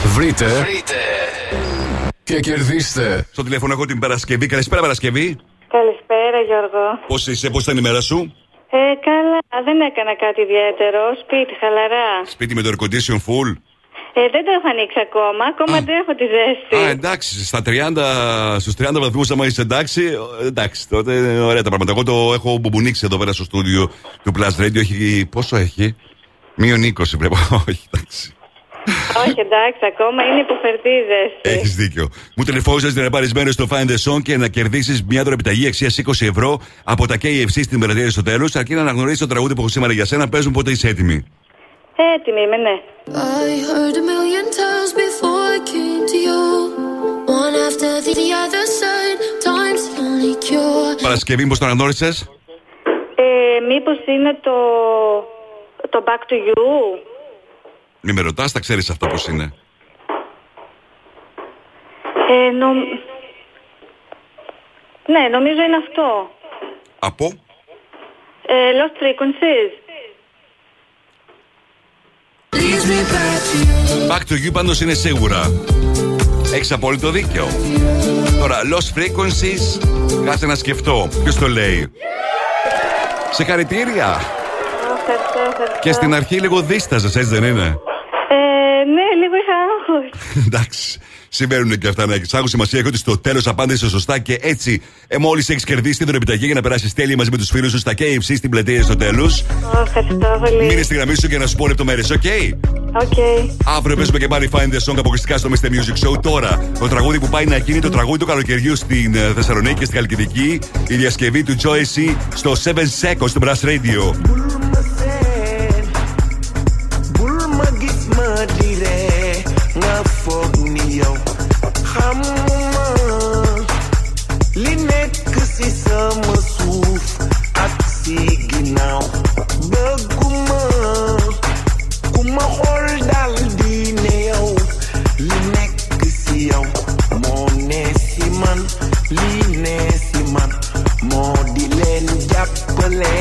S1: Βρείτε. Και και κερδίστε.
S2: Στο τηλέφωνο έχω την Παρασκευή. Καλησπέρα, Παρασκευή.
S15: Καλησπέρα Γιώργο.
S2: Πώς είσαι, πώς ήταν η μέρα σου;
S15: Ε, καλά, δεν έκανα κάτι ιδιαίτερο. Σπίτι, χαλαρά.
S2: Σπίτι με το air condition full.
S15: Ε, δεν το έχω ανοίξει ακόμα, ακόμα δεν έχω τη ζέστη.
S2: Α, εντάξει, στα 30, στους 30 βαθμούς άμα είσαι εντάξει, ε, εντάξει, τότε είναι ωραία τα πράγματα. Εγώ το έχω μπουμπουνίξει εδώ πέρα στο στούντιο του Plus Radio. Έχει, πόσο έχει, μείον 20 βλέπω, όχι εντάξει.
S15: Όχι, εντάξει, ακόμα είναι υποφερτή η ζέστη.
S2: Έχεις δίκιο. Μου τηλεφώνησες να πάρει μέρο στο Find the Song και να κερδίσεις μια δωρεπιταγή αξίας 20 ευρώ από τα KFC στην Περατήρια στο τέλος, αρκεί να αναγνωρίσεις το τραγούδι που έχω σήμερα για σένα. Παίζουν πότε είσαι έτοιμη.
S15: Έτοιμη είμαι, ναι.
S5: I heard a million times before I came to you. One after the other side, time's the only cure.
S2: Παρασκευή, πώ το αναγνώρισες;
S15: Ε, μήπως είναι το, το Back to You;
S2: Μην με ρωτάς, τα ξέρεις αυτά πώς είναι.
S15: Ε, νομ... Ναι, νομίζω είναι αυτό.
S2: Από;
S15: Ε, Lost Frequencies.
S2: Back to you πάντως είναι σίγουρα. Έχεις απόλυτο δίκιο. Τώρα, Lost Frequencies, κάτσε να σκεφτώ. Ποιος το λέει; Σε χαρητήρια.
S15: Ευχαριστώ, ευχαριστώ.
S2: Και στην αρχή λίγο δίσταζες, έτσι δεν είναι;
S15: Ε, ναι, λίγο είχα άγχος.
S2: Εντάξει. Συμβαίνουν και αυτά να έχει άγχο. Σημασία έχει ότι στο τέλος απάντησε σωστά και έτσι ε, μόλις έχεις κερδίσει την επιταγή για να περάσεις τέλεια μαζί με τους φίλους σου στα KFC στην πλατεία Αριστοτέλους.
S15: Ω, Ευχαριστώ πολύ.
S2: Μείνε στη γραμμή σου και να σου πω λεπτομέρειες, OK;
S15: OK.
S2: Αύριο παίζουμε και πάλι Find the Song αποκλειστικά στο Mr. Music Show. Τώρα, το τραγούδι που πάει να γίνει το τραγούδι του καλοκαιριού στην ε, Θεσσαλονίκη και στην Χαλκιδική. Η διασκευή του Joyce στο 7 Seconds στο Brass Radio.
S16: Ma ma foog yow xamuma li nekk si sama suuf ak si ginnaaw bëgguma ku ma xool dal di ne yow li nekk si yow moo ne si man li ne si man moo di leen jàppale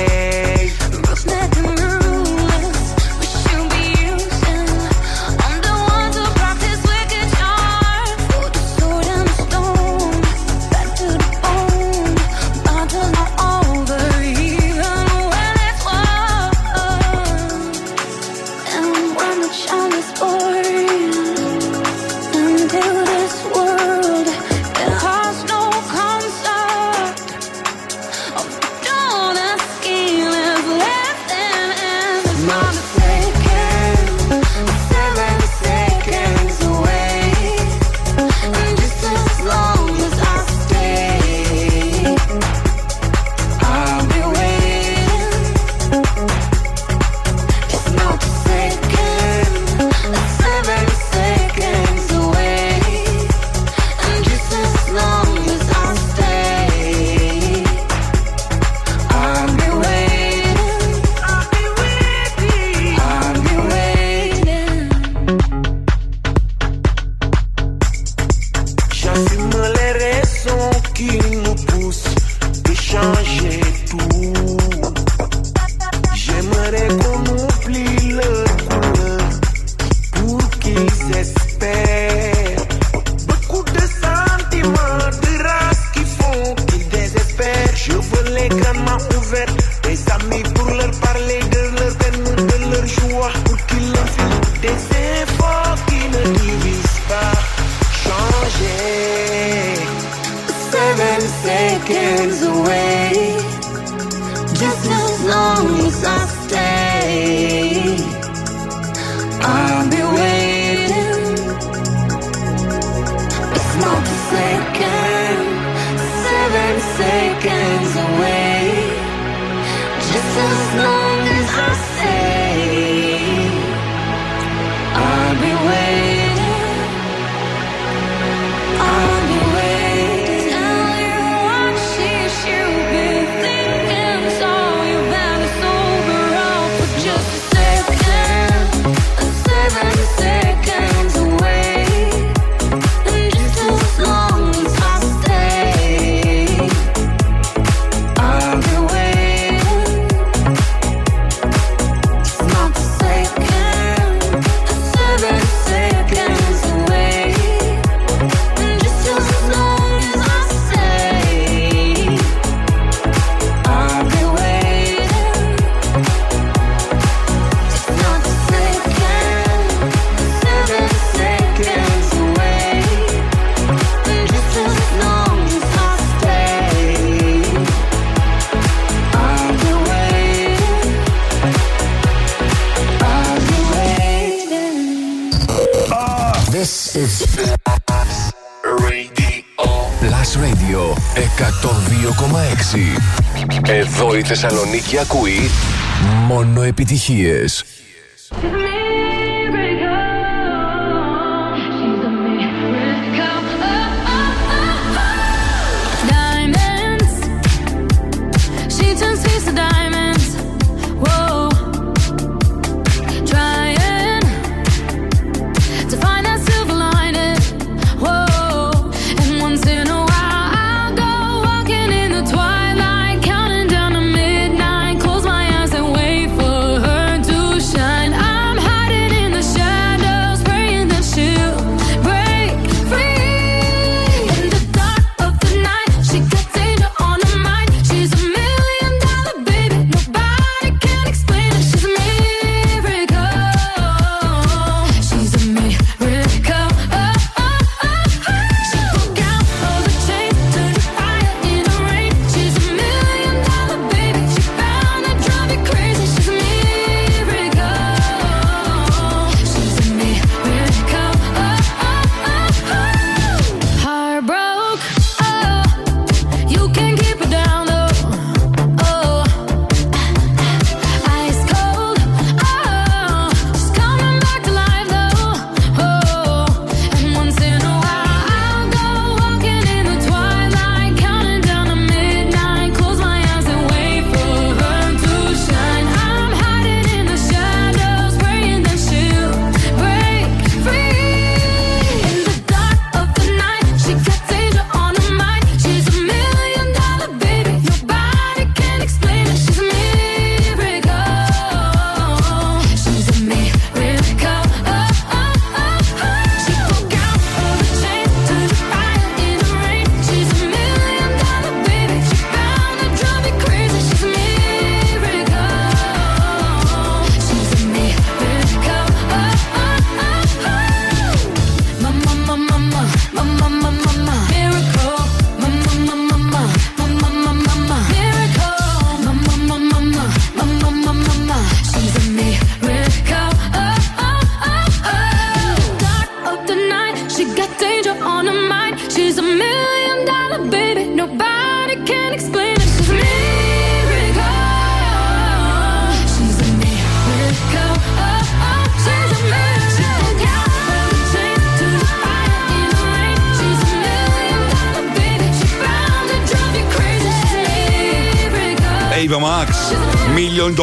S5: He years.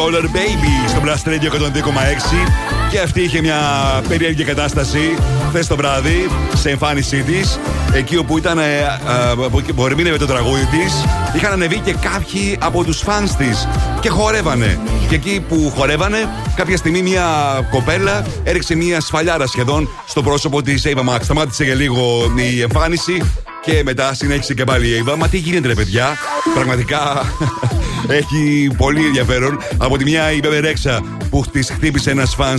S5: Million Dollar Baby
S2: στο Blast Radio 102,6. Και αυτή είχε μια περίεργη κατάσταση χθες το βράδυ σε εμφάνισή της. Εκεί όπου ήταν, ε, ε, από εκεί που ερμήνευε το τραγούδι της, είχαν ανεβεί και κάποιοι από τους φαν της και χορεύανε. Και εκεί που χορεύανε, κάποια στιγμή μια κοπέλα έριξε μια σφαλιάρα σχεδόν στο πρόσωπο της Ava Max. Σταμάτησε για λίγο η εμφάνιση και μετά συνέχισε και πάλι η Ava. Μα τι γίνεται, ρε παιδιά, πραγματικά έχει πολύ ενδιαφέρον. Από τη μια η Μπέμπε Ρέξα που τη χτύπησε ένας φαν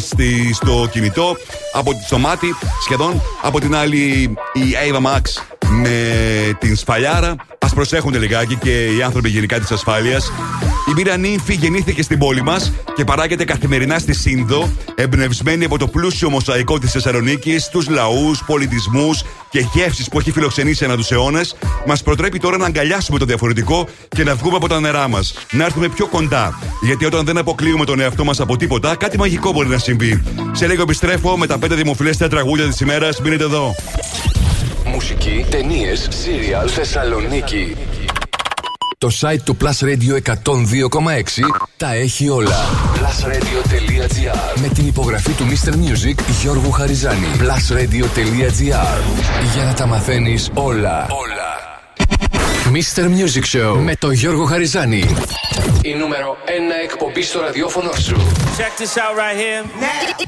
S2: στο κινητό, από στο μάτι σχεδόν. Από την άλλη η Ava Max με την σφαλιάρα. Α προσέχουν λιγάκι και οι άνθρωποι γενικά της ασφάλειας. Η Μοίρα Νύμφη γεννήθηκε στην πόλη μας και παράγεται καθημερινά στη Σύνδο, εμπνευσμένη από το πλούσιο μοσαϊκό της Θεσσαλονίκης, τους λαούς, πολιτισμούς και γεύσεις που έχει φιλοξενήσει ανά τους αιώνες, μας προτρέπει τώρα να αγκαλιάσουμε το διαφορετικό και να βγούμε από τα νερά μας. Να έρθουμε πιο κοντά. Γιατί όταν δεν αποκλείουμε τον εαυτό μας από τίποτα, κάτι μαγικό μπορεί να συμβεί. Σε λίγο επιστρέφω με τα πέντε δημοφιλέστερα τραγούδια της ημέρας. Μείνετε εδώ.
S1: Μουσική, ταινίες, σύριαλ, Θεσσαλονίκη. Το site του Plus Radio 102,6 τα έχει όλα. Plusradio.gr Με την υπογραφή του Mr. Music Γιώργου Χαριζάνη. Plusradio.gr Για να τα μαθαίνεις όλα. Όλα. Mr. Music Show με τον Γιώργο Χαριζάνη. Η νούμερο 1 εκπομπή στο ραδιόφωνο σου.
S12: Check this out right here.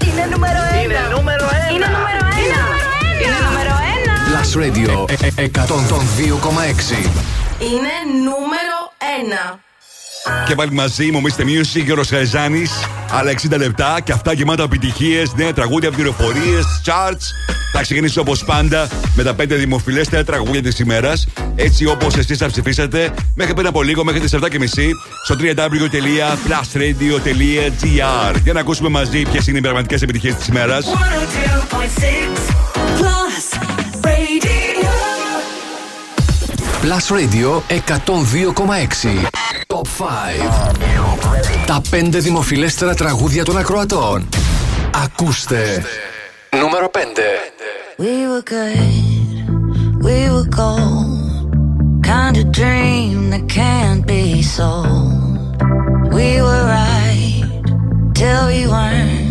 S10: Είναι νούμερο ένα.
S12: Είναι νούμερο ένα.
S10: Είναι νούμερο ένα. Είναι νούμερο ένα.
S1: Plus Radio 102,6
S10: Είναι νούμερο ένα.
S2: Και πάλι μαζί μου, Mr. Music, Γιώργος Χαριζάνης Άλλα 60 λεπτά και αυτά γεμάτα επιτυχίες, νέα τραγούδια, πληροφορίες, charts. Θα ξεκινήσω όπως πάντα με τα 5 δημοφιλέστερα τραγούδια της ημέρας. Έτσι όπως εσείς θα ψηφίσατε μέχρι πριν από λίγο, μέχρι τις 7.30 στο www.plusradio.gr Για να ακούσουμε μαζί ποιες είναι οι πραγματικές επιτυχίες της ημέρας.
S17: 102.6 Plus
S1: Plus Radio 102,6 Top 5 Τα πέντε δημοφιλέστερα τραγούδια των ακροατών Ακούστε Νούμερο 5
S3: We were good We were dream that can't be sold We were right Till we weren't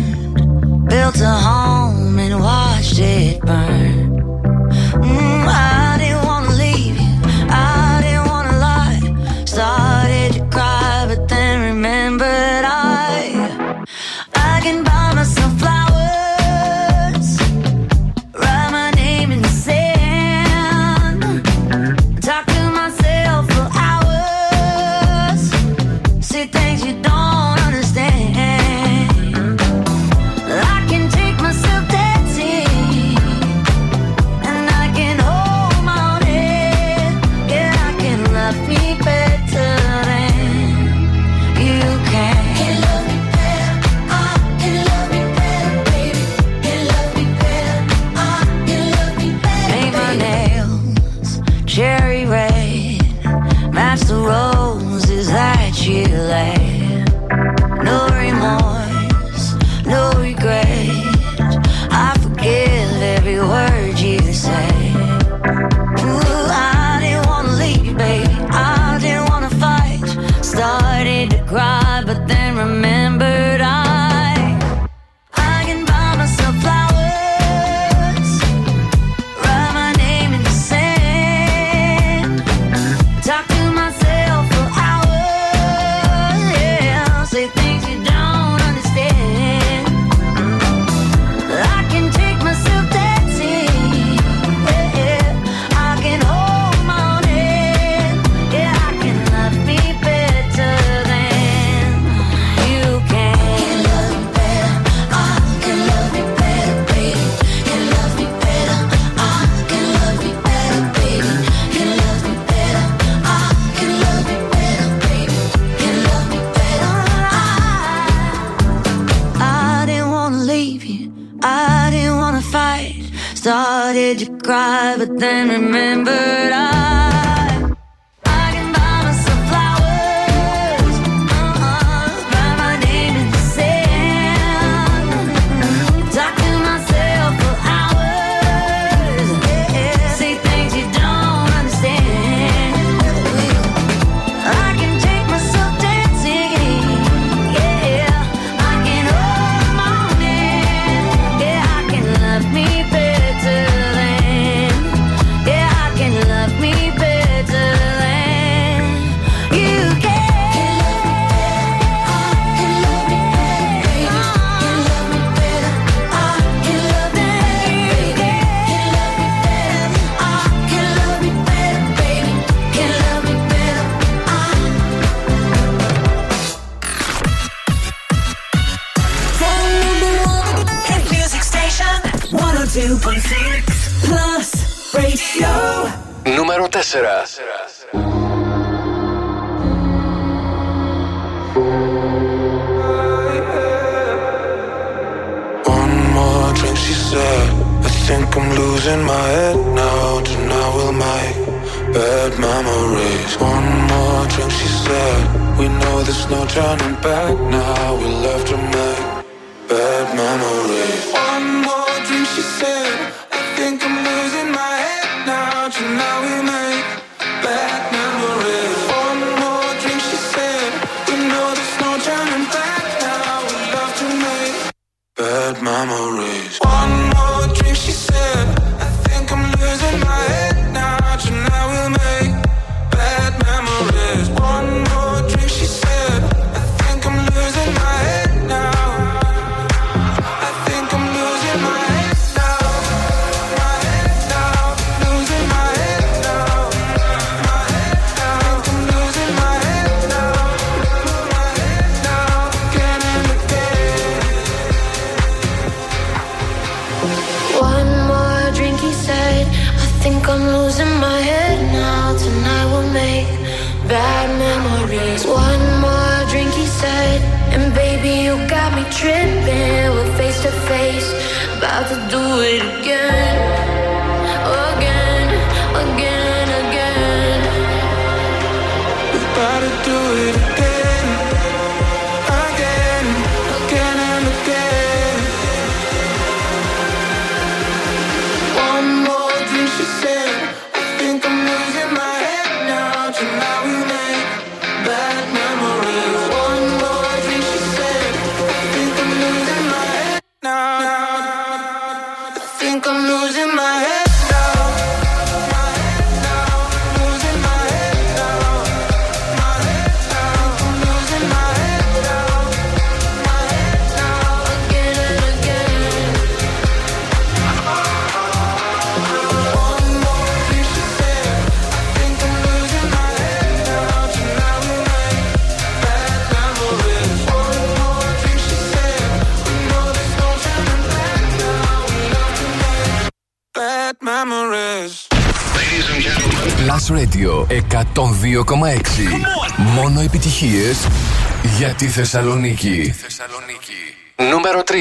S9: 2,6 Μόνο επιτυχίες για τη Θεσσαλονίκη. Τη Νούμερο 3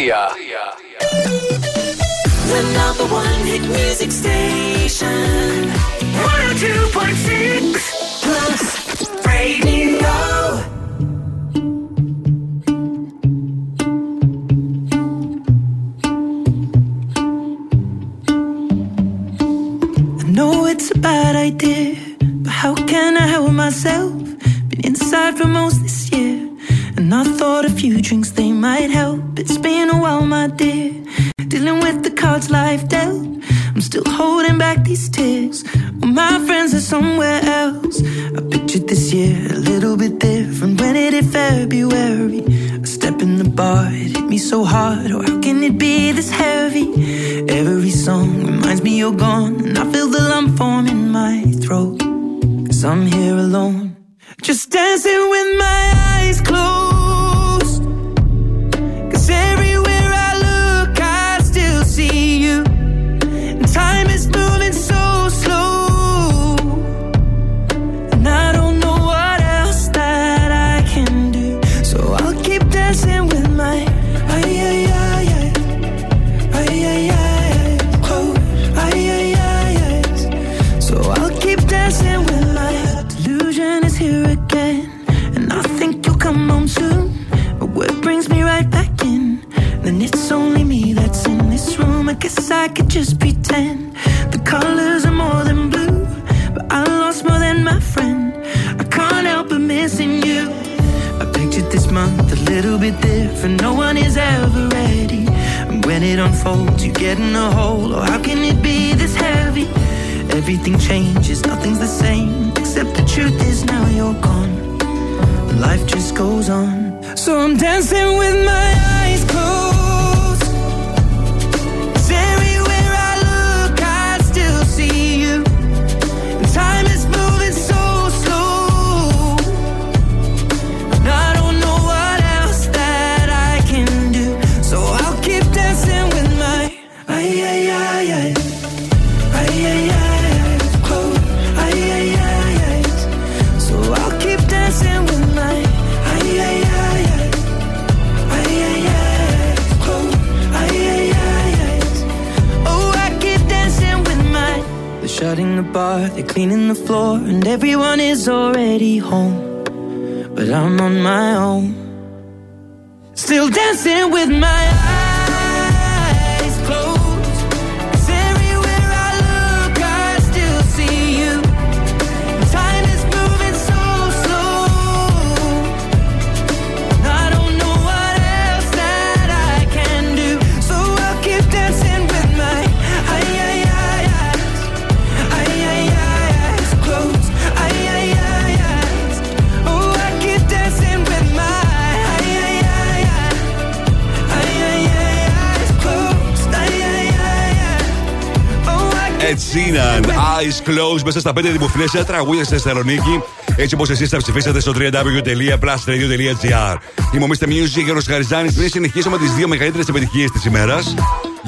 S2: μέσα στα 5 δημοφιλέστερα τραγούδια στη Θεσσαλονίκη, έτσι όπως εσείς τα ψηφίσατε στο www.plastradio.gr. Είμαι ο Mr. Music, Γιώργος Χαριζάνης. Πριν συνεχίσουμε τις δύο μεγαλύτερες επιτυχίες της ημέρας,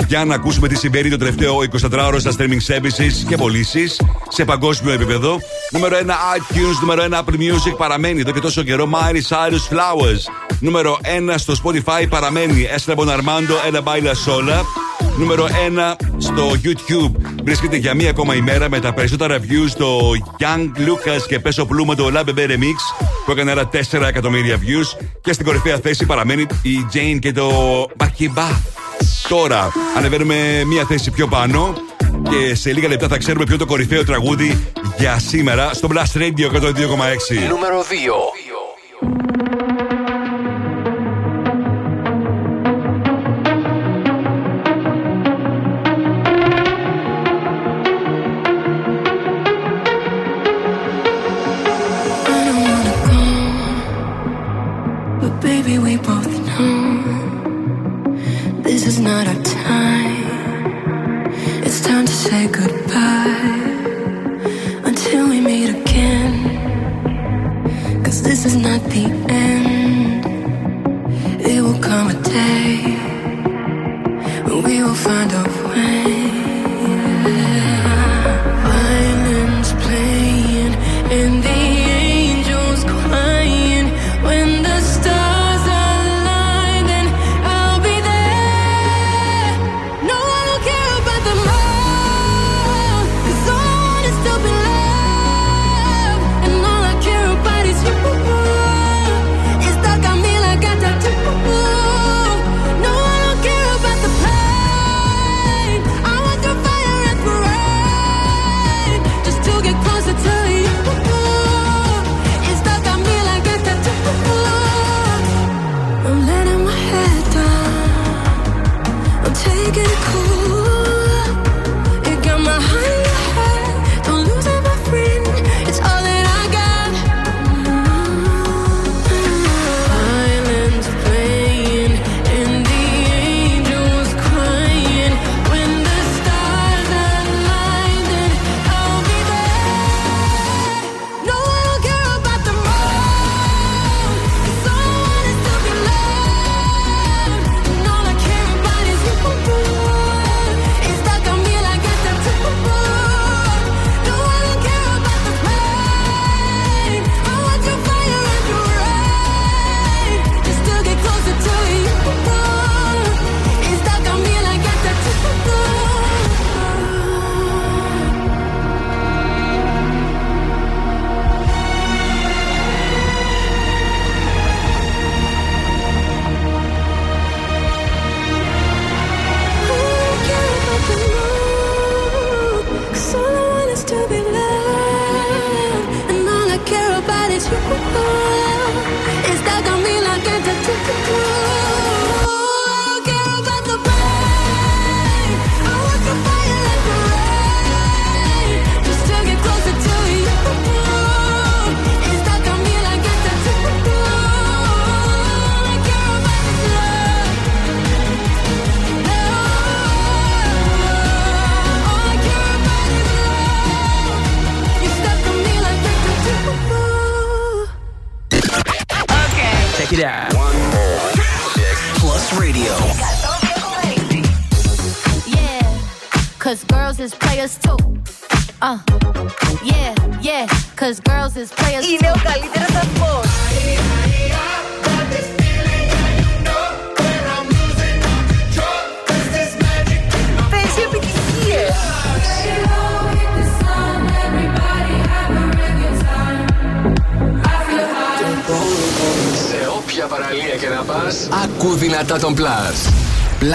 S2: για να ακούσουμε τι συμβαίνει το τελευταίο 24ωρο στα streaming services και πωλήσεις σε παγκόσμιο επίπεδο. Νούμερο 1 iTunes, νούμερο 1 Apple Music παραμένει εδώ και τόσο καιρό Miley Cyrus Flowers. Νούμερο 1 στο Spotify παραμένει Esra Bonarmando, Ένα Baila Sola. Νούμερο 1 στο YouTube βρίσκεται για μία ακόμα ημέρα με τα περισσότερα views στο Young Lucas και Peso πλούμα το La Bebe Remix που έκανε άλλα 4 εκατομμύρια views και στην κορυφαία θέση παραμένει η Jane και το Μπακιμπά. Τώρα ανεβαίνουμε μία θέση πιο πάνω και σε λίγα λεπτά θα ξέρουμε ποιο το κορυφαίο τραγούδι για σήμερα στο Blast Radio 102,6.
S5: Νούμερο 2.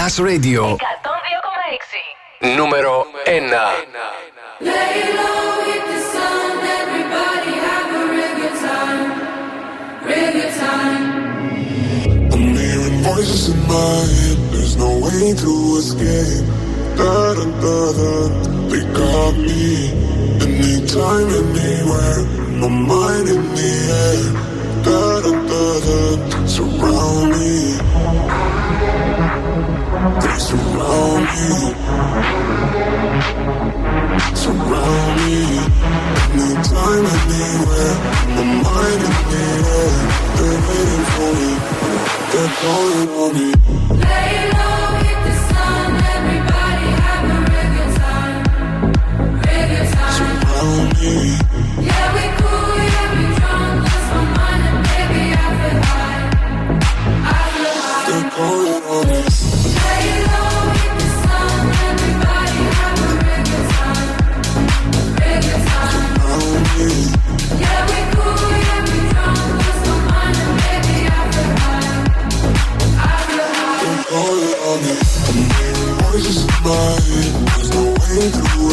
S18: Plus Radio.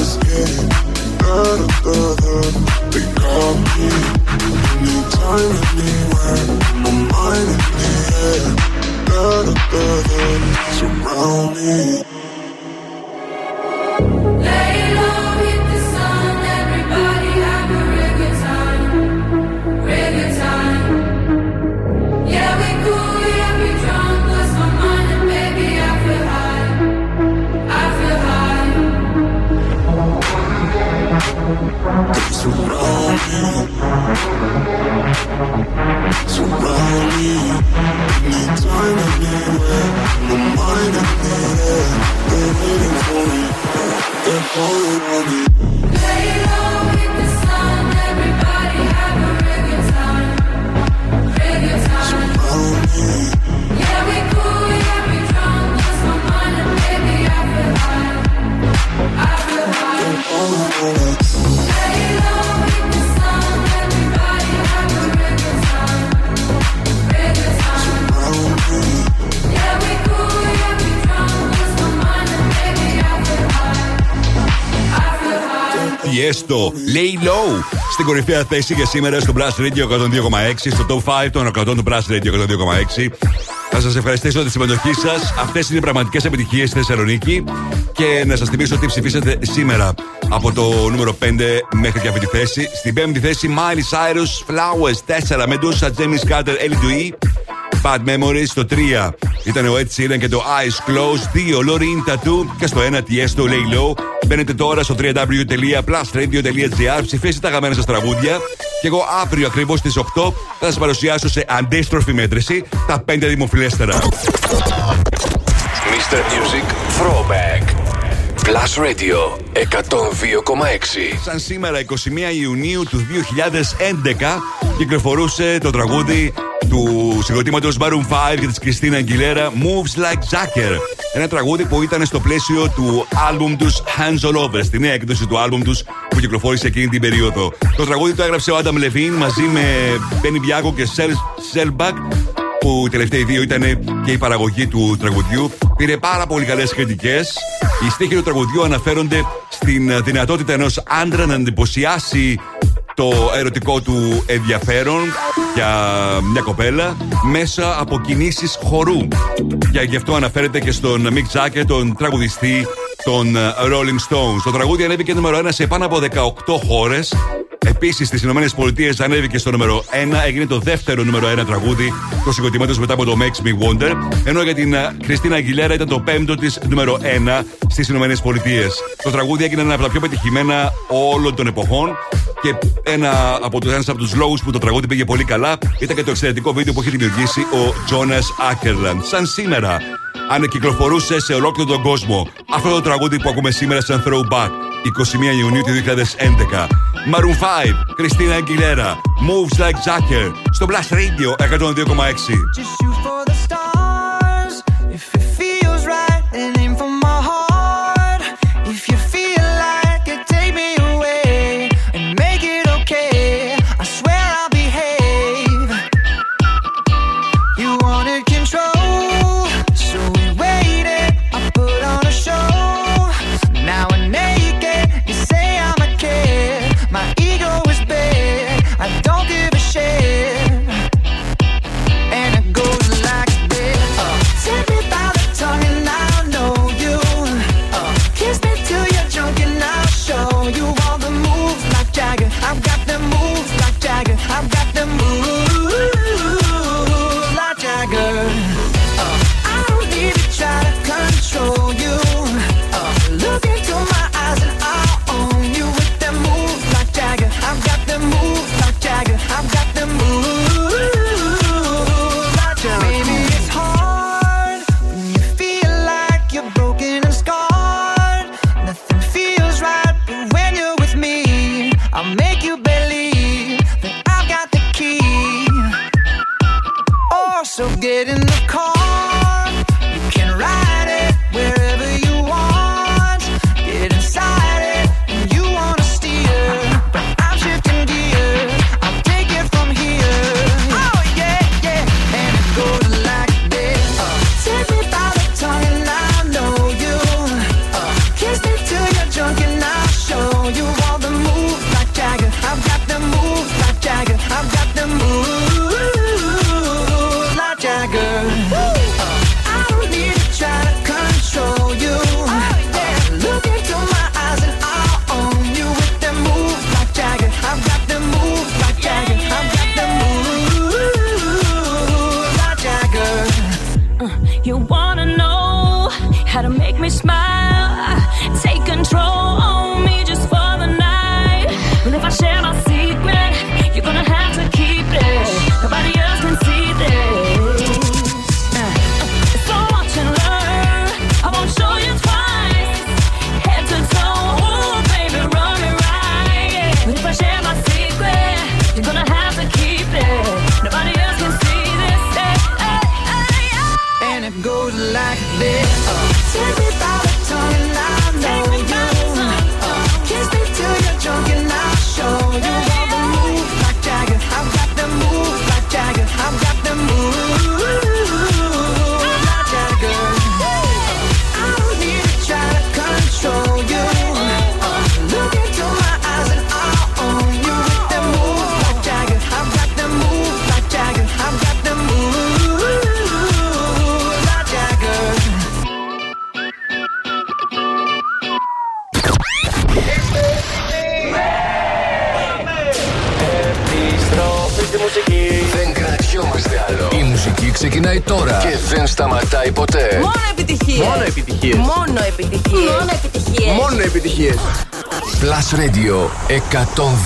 S19: is
S20: getting better. They got me anytime, anywhere. Mind in the air. Surround me. So running in they're waiting for me, they're calling on me.
S21: High.
S2: Τιέστο, Lay Low. Στην κορυφαία θέση για σήμερα στο Blast Radio 102,6. Στο top 5 των 100 του Blast Radio 102,6. Θα σας ευχαριστήσω για τη συμμετοχή σας. Αυτές είναι οι πραγματικές επιτυχίες στη Θεσσαλονίκη. Και να σας θυμίσω ότι ψηφίσατε σήμερα από το νούμερο 5 μέχρι και αυτή τη θέση. Στην πέμπτη θέση, Miley Cyrus, Flowers 4, Medusa, James Carter, Ellie Dewey. Bad Memories στο 3 ήταν ο Ed Sheeran και το Eyes Closed. 2 Loreen Tattoo και στο 1 Tiesto Lay Low. Μπαίνετε τώρα στο www.plusradio.gr, ψηφίστε τα αγαπημένα σας τραγούδια. Και εγώ αύριο ακριβώς στις 8 θα σας παρουσιάσω σε αντίστροφη μέτρηση τα 5 δημοφιλέστερα.
S1: Mr. Music Throwback. Plus Radio 102,6.
S2: Σαν σήμερα 21 Ιουνίου του 2011 κυκλοφορούσε το τραγούδι του συγκροτήματος Maroon 5 και της Κριστίνα Αγγιλέρα Moves Like Jagger. Ένα τραγούδι που ήταν στο πλαίσιο του άλμπουμ τους Hands All Over, στη νέα έκδοση του άλμπουμ τους που κυκλοφόρησε εκείνη την περίοδο. Το τραγούδι το έγραψε ο Adam Levine μαζί με Benny Biago και Sel Selbach που οι τελευταίοι δύο ήταν και η παραγωγή του τραγουδιού. Πήρε πάρα πολύ καλές κριτικές. Οι στίχοι του τραγουδιού αναφέρονται στην δυνατότητα ενός άντρα να εντυπωσιάσει το ερωτικό του ενδιαφέρον για μια κοπέλα μέσα από κινήσεις χορού. Και γι' αυτό αναφέρεται και στον Mick Jagger, τον τραγουδιστή των Rolling Stones. Το τραγούδι ανέβηκε νούμερο 1 σε πάνω από 18 χώρες Επίσης στις ΗΠΑ ανέβηκε στο νούμερο 1, έγινε το δεύτερο νούμερο 1 τραγούδι του συγκροτήματο μετά από το Makes Me Wonder. Ενώ για την Κριστίνα Αγγιλέρα ήταν το πέμπτο της νούμερο 1 στις ΗΠΑ. Το τραγούδι έγινε ένα από τα πιο πετυχημένα όλων των εποχών και ένα από, το, ένας από τους λόγους που το τραγούδι πήγε πολύ καλά ήταν και το εξαιρετικό βίντεο που έχει δημιουργήσει ο Jonas Ackerland. Σαν σήμερα, αν κυκλοφορούσε σε ολόκληρο τον κόσμο αυτό το τραγούδι που ακούμε σήμερα σαν throwback 21 Ιουνίου του 2011. Maroon 5, Κριστίνα Αγγιλέρα, Moves Like Jagger, στο Blast Radio 102,6.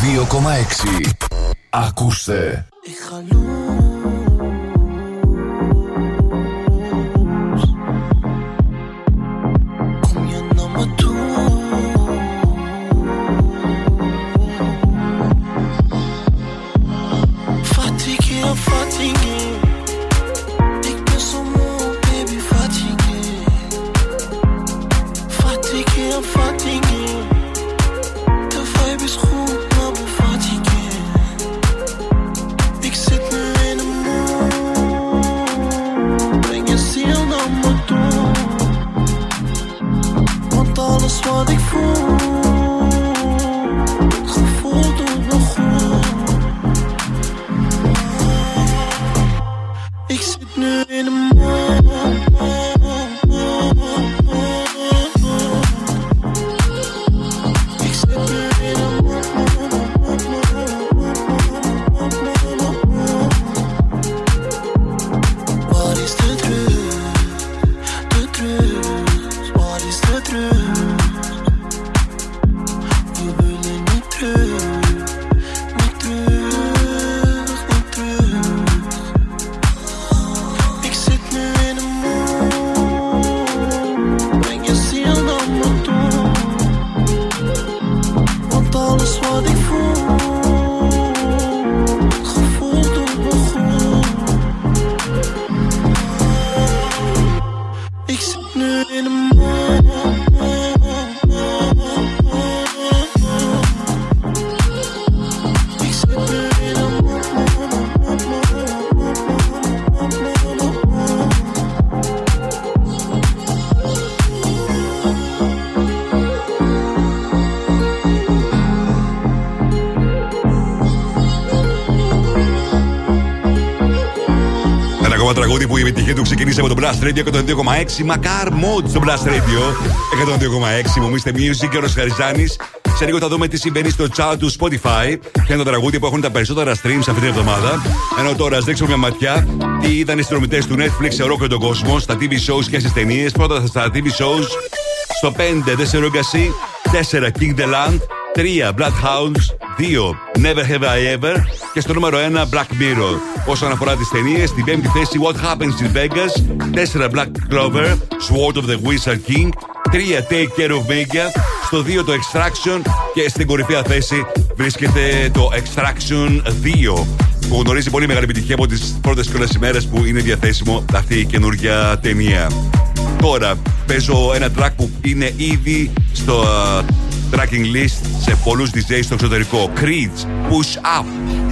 S22: 102,6. Ακούστε.
S2: Blast Radio 102,6. Μακάρ Mode στο Blast Radio 102,6. Μου Mr. Music και ο Ροσχαριζάνη. Σε λίγο θα δούμε τι συμβαίνει στο chat του Spotify. Ποια είναι τα τραγούδια που έχουν τα περισσότερα streams αυτή την εβδομάδα. Ενώ τώρα ας δείξουμε μια ματιά τι ήταν οι συνδρομητές του Netflix σε ολόκληρο τον κόσμο, στα TV shows και στις ταινίες. Πρώτα στα TV shows. Στο 5 The Surrogacy, 4 King the Land, 3 Bloodhounds, 2 Never Have I Ever και στο νούμερο 1 Black Mirror. Όσον αφορά τις ταινίες, στην πέμπτη θέση What Happens in Vegas, 4 Black Clover, Sword of the Wizard King, 3 Take Care of Media, στο 2 το Extraction και στην κορυφαία θέση βρίσκεται το Extraction 2 που γνωρίζει πολύ μεγάλη επιτυχία από τις πρώτες κιόλα ημέρες που είναι διαθέσιμο αυτή η καινούργια ταινία. Τώρα παίζω ένα track που είναι ήδη στο uh, tracking list σε πολλούς DJs στο εξωτερικό. Creeds, Push Up.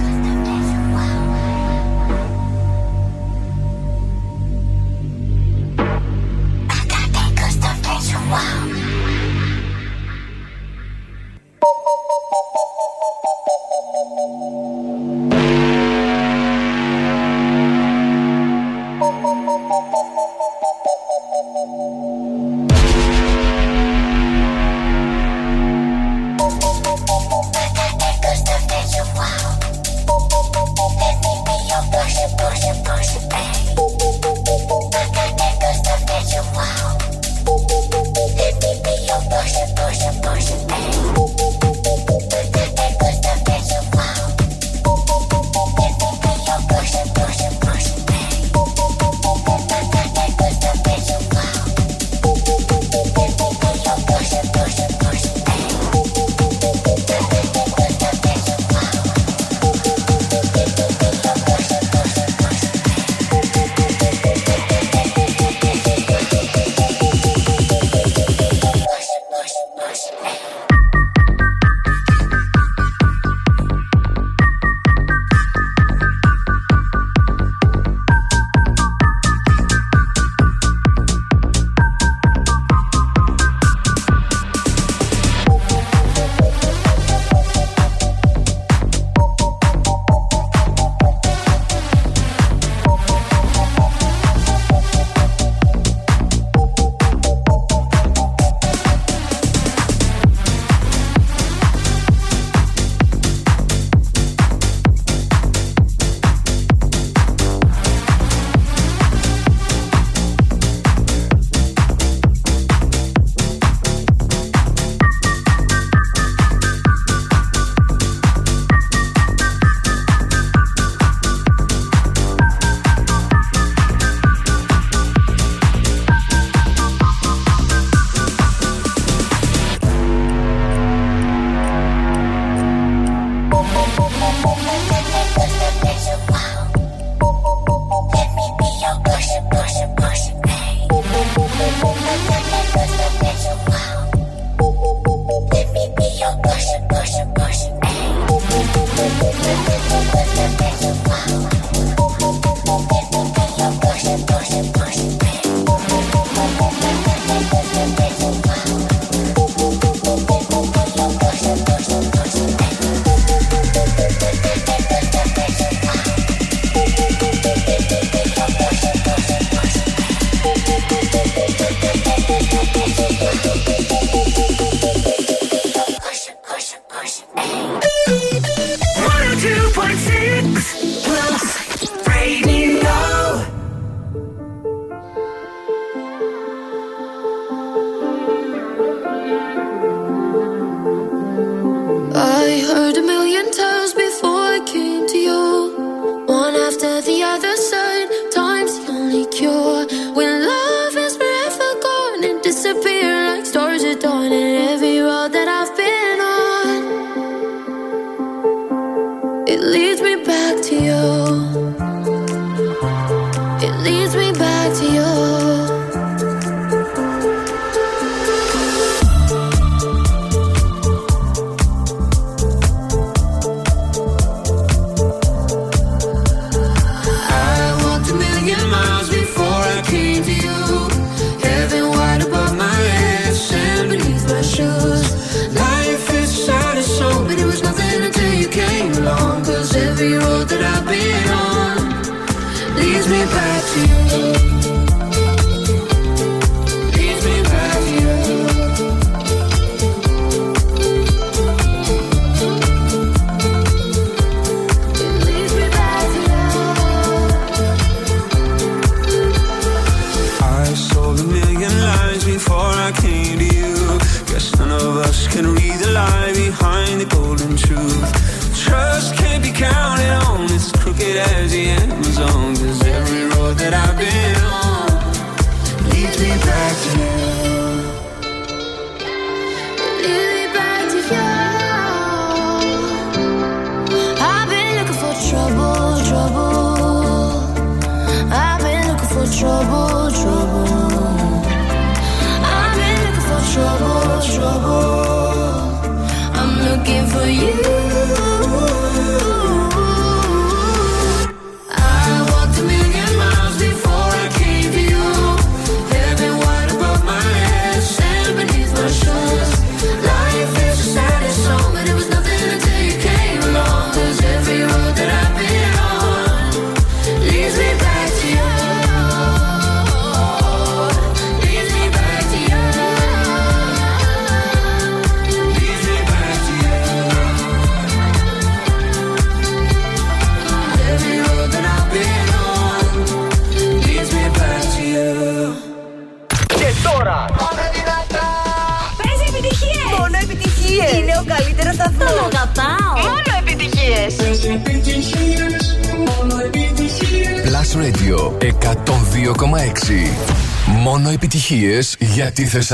S6: Επιτυχίες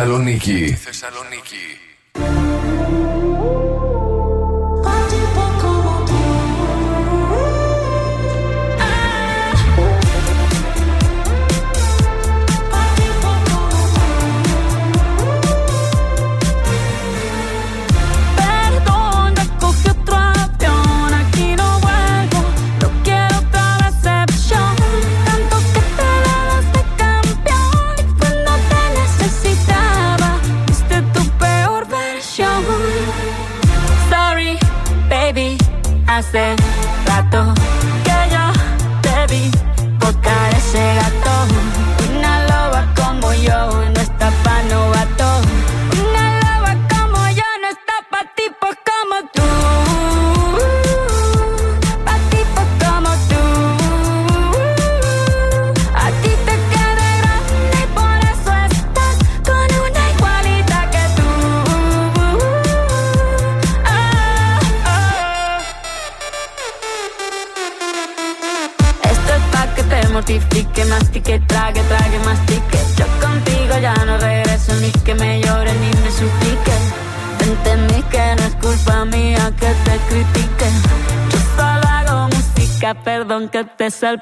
S23: για τη Θεσσαλονίκη.
S24: al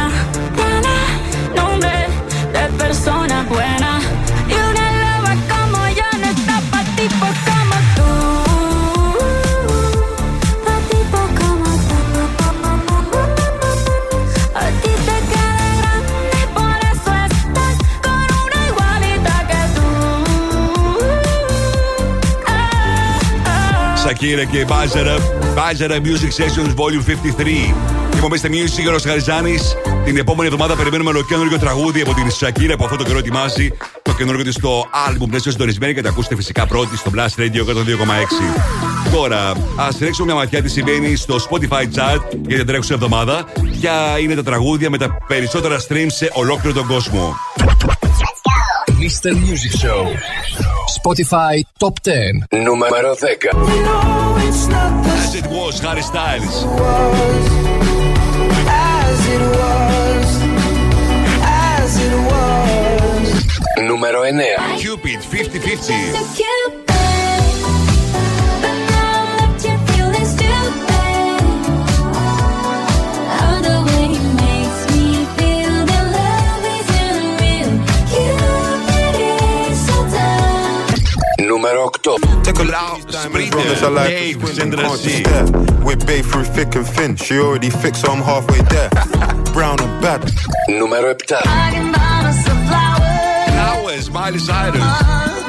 S2: Σακύρα και Μπάζαρα. Μπάζαρα Music Sessions Volume 53. Είμαστε Music ο Χαριζάνης. Την επόμενη εβδομάδα περιμένουμε ολοκένουργιο τραγούδι από την Σακύρα που αυτό το καιρό ετοιμάζει το καινούργιο της στο album που είναι συντονισμένη και τα ακούσετε φυσικά πρώτη στο Blast Radio 102,6. Τώρα, ας ρίξουμε μια ματιά τι συμβαίνει στο Spotify Chat για την τρέχουσα εβδομάδα. Ποια είναι τα τραγούδια με τα περισσότερα streams σε ολόκληρο τον κόσμο.
S6: Mr. Music Show. Spotify Top 10. Νούμερο 10.
S2: As it was, Harry Styles.
S9: As it was, as it was.
S6: Νούμερο 9.
S2: Cupid 50-50.
S6: numero 8
S25: Take a loud
S2: breathe I like hey,
S25: We bathe through thick and thin. She already fixed so I'm halfway there. Brown and bad.
S6: Numero 7
S2: Flowers, Miley Cyrus.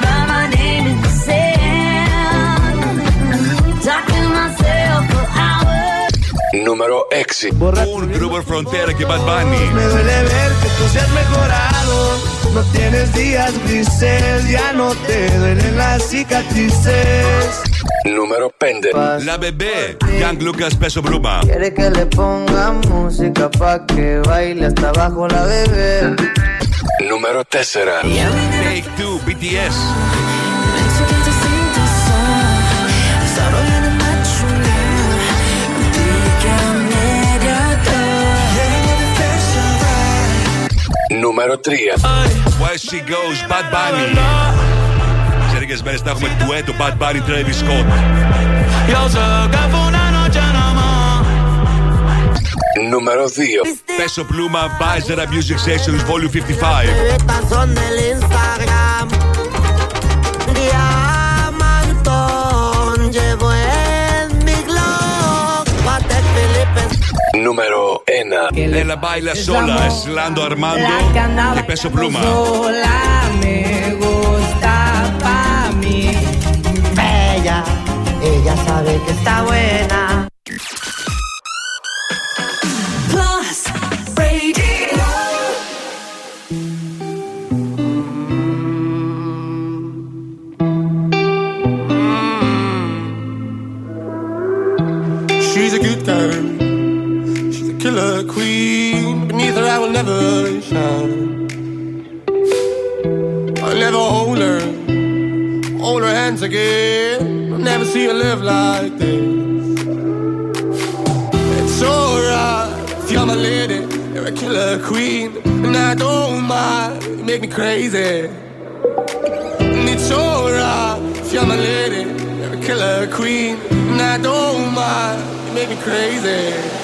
S6: número éxito.
S2: Un grupo frontera que Bad Bunny.
S9: Me duele ver que tú seas mejorado. No tienes días grises, ya no te duelen las cicatrices.
S6: Número pende.
S2: La bebé, Young Lucas Peso Bruma.
S26: Quiere que le ponga música pa' que baile hasta abajo la bebé.
S6: Número 3
S2: Take Two, BTS.
S6: Νούμερο 3.
S2: Where She Goes, Bad Bunny. Σε λίγες μέρες θα έχουμε ντουέτο Bad Bunny, Travis Scott.
S6: Νούμερο 2.
S2: Peso Pluma, Bizera Music Sessions, Volume 55.
S6: número Ena.
S2: Ella baila sola, Eslando Armando y Peso Pluma.
S9: Sola me gusta pa' mí. Bella, ella sabe que está buena.
S25: Never. I'll never hold her. Hold her hands again. I'll never see her live like this. It's alright if you're my lady. You're a killer queen. And I don't mind. You make me crazy. And it's alright if you're my lady. You're a killer queen. And I don't mind. You make me crazy.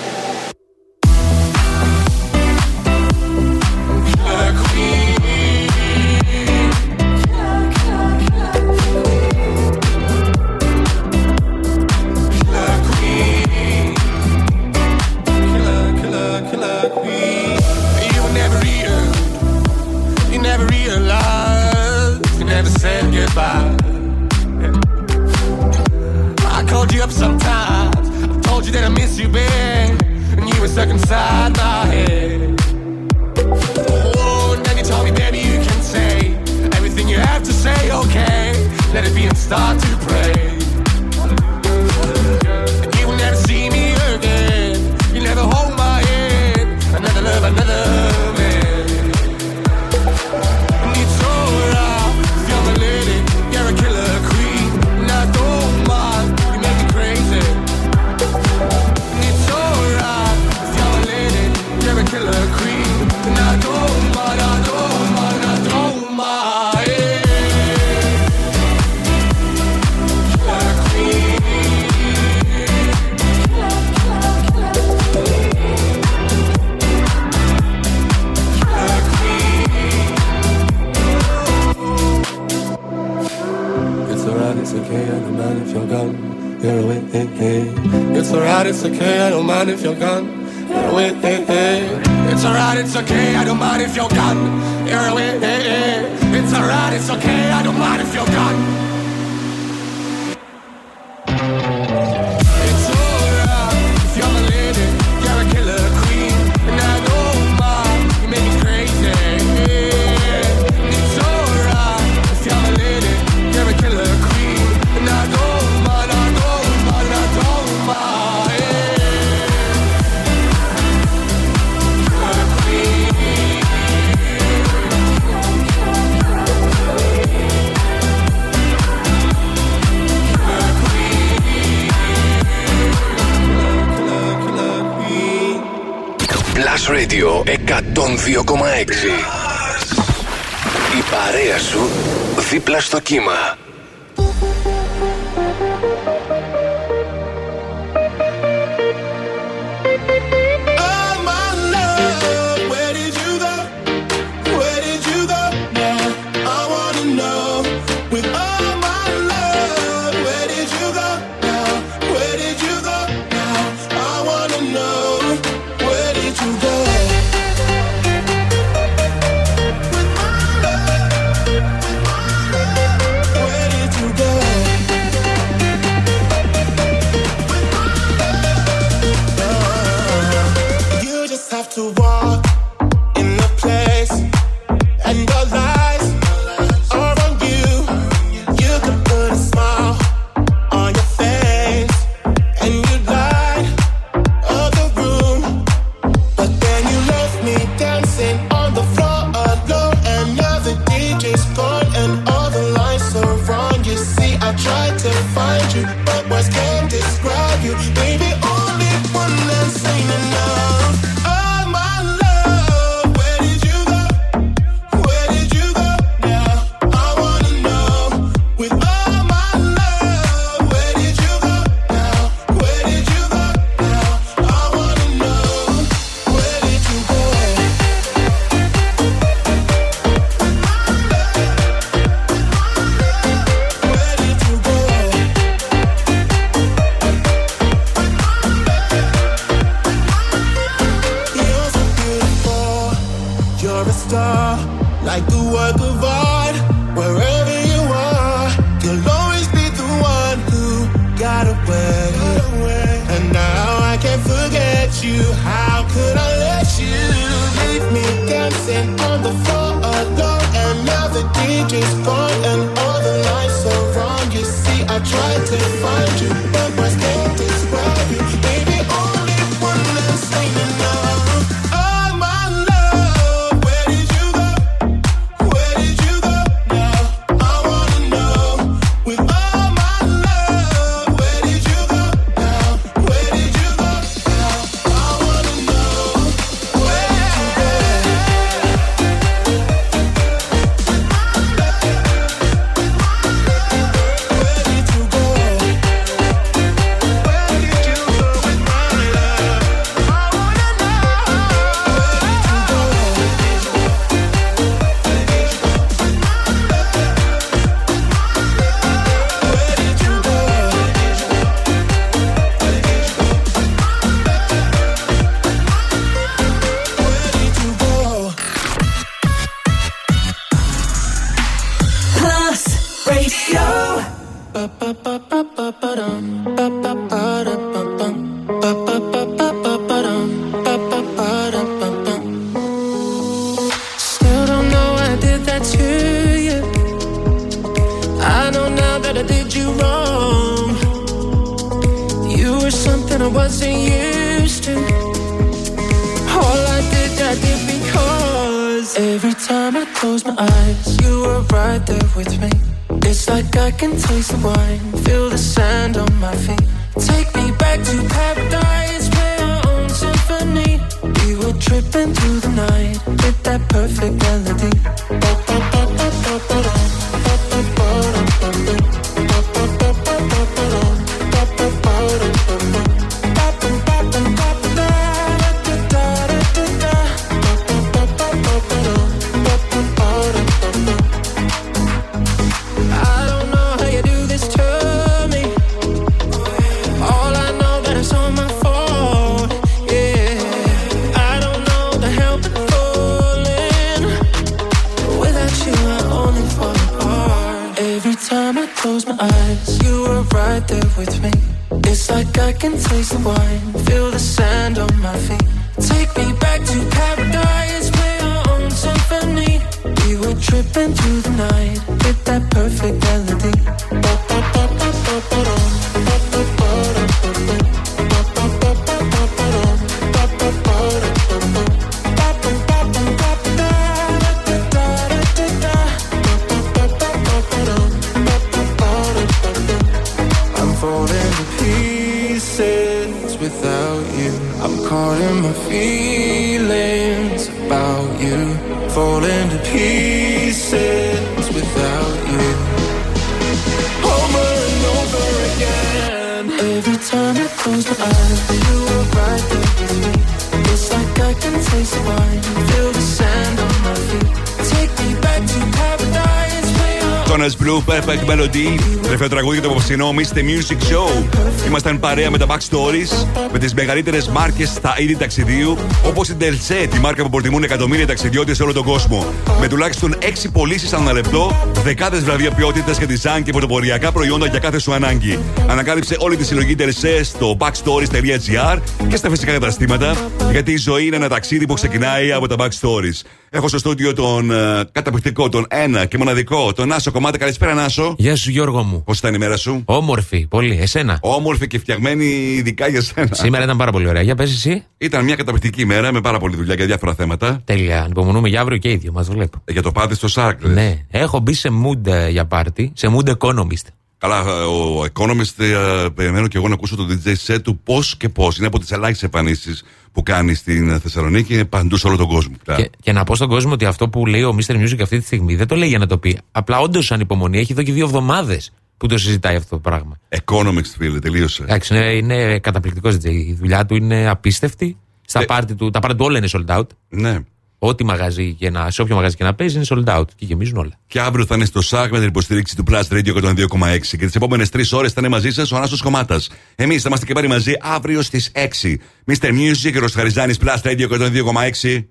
S2: Για το απόψινό Mr. Music Show. Ήμασταν παρέα με τα Backstories, με τις μεγαλύτερες μάρκες στα είδη ταξιδίου, όπως η Delce, τη μάρκα που προτιμούν εκατομμύρια ταξιδιώτες σε όλο τον κόσμο. Με τουλάχιστον 6 πωλήσεις ανά λεπτό, δεκάδες βραβεία ποιότητας και design και πρωτοποριακά προϊόντα για κάθε σου ανάγκη. Ανακάλυψε όλη τη συλλογή Delce στο backstories.gr και στα φυσικά καταστήματα, γιατί η ζωή είναι ένα ταξίδι που ξεκινάει από τα Backstories. Έχω στο στούντιο τον ε, καταπληκτικό, τον ένα και μοναδικό, τον Νάσο Κομμάτα. Καλησπέρα, Νάσο.
S27: Γεια σου, Γιώργο μου.
S2: Πώς ήταν η μέρα σου,
S27: Όμορφη, πολύ. Εσένα;
S2: Όμορφη και φτιαγμένη ειδικά για σένα.
S27: Σήμερα ήταν πάρα πολύ ωραία. Για πες εσύ.
S2: Ήταν μια καταπληκτική ημέρα με πάρα πολλή δουλειά για διάφορα θέματα.
S27: Τέλεια. Ανυπομονούμε για αύριο και ίδιο. Μας βλέπω.
S2: Για το πάτη στο Σάρκλ.
S27: Ναι. Έχω μπει σε mood ε, για πάρτι. Σε mood economist.
S2: Καλά, ε, ο Economist, ε, περιμένω και εγώ να ακούσω το DJ set του πώς και πώς. Είναι από τις ελάχιστες εμφανίσεις που κάνει στην Θεσσαλονίκη, είναι παντού σε όλο τον κόσμο.
S27: Και, και να πω στον κόσμο ότι αυτό που λέει ο Mr. Music αυτή τη στιγμή δεν το λέει για να το πει. Απλά όντως ανυπομονή έχει εδώ και δύο εβδομάδες που το συζητάει αυτό το πράγμα.
S2: Economist, φίλε, τελείωσε.
S27: Εντάξει, είναι, είναι καταπληκτικός DJ. Η δουλειά του είναι απίστευτη. Στα πάρτι του, τα πάρτι του όλα είναι sold out.
S2: Ναι.
S27: Ό,τι μαγαζί και να, σε όποιο μαγαζί και να παίζει είναι sold out. Και γεμίζουν όλα.
S2: Και αύριο θα είναι στο ΣΑΚ με την υποστήριξη του Plus Radio 102,6. Και τις επόμενες τρεις ώρες θα είναι μαζί σας ο Ανάσος Κομμάτα. Εμείς θα είμαστε και πάλι μαζί αύριο στις 6. Mr. Music, Ροσχαριζάνη Plus Radio 102,6.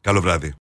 S2: Καλό βράδυ.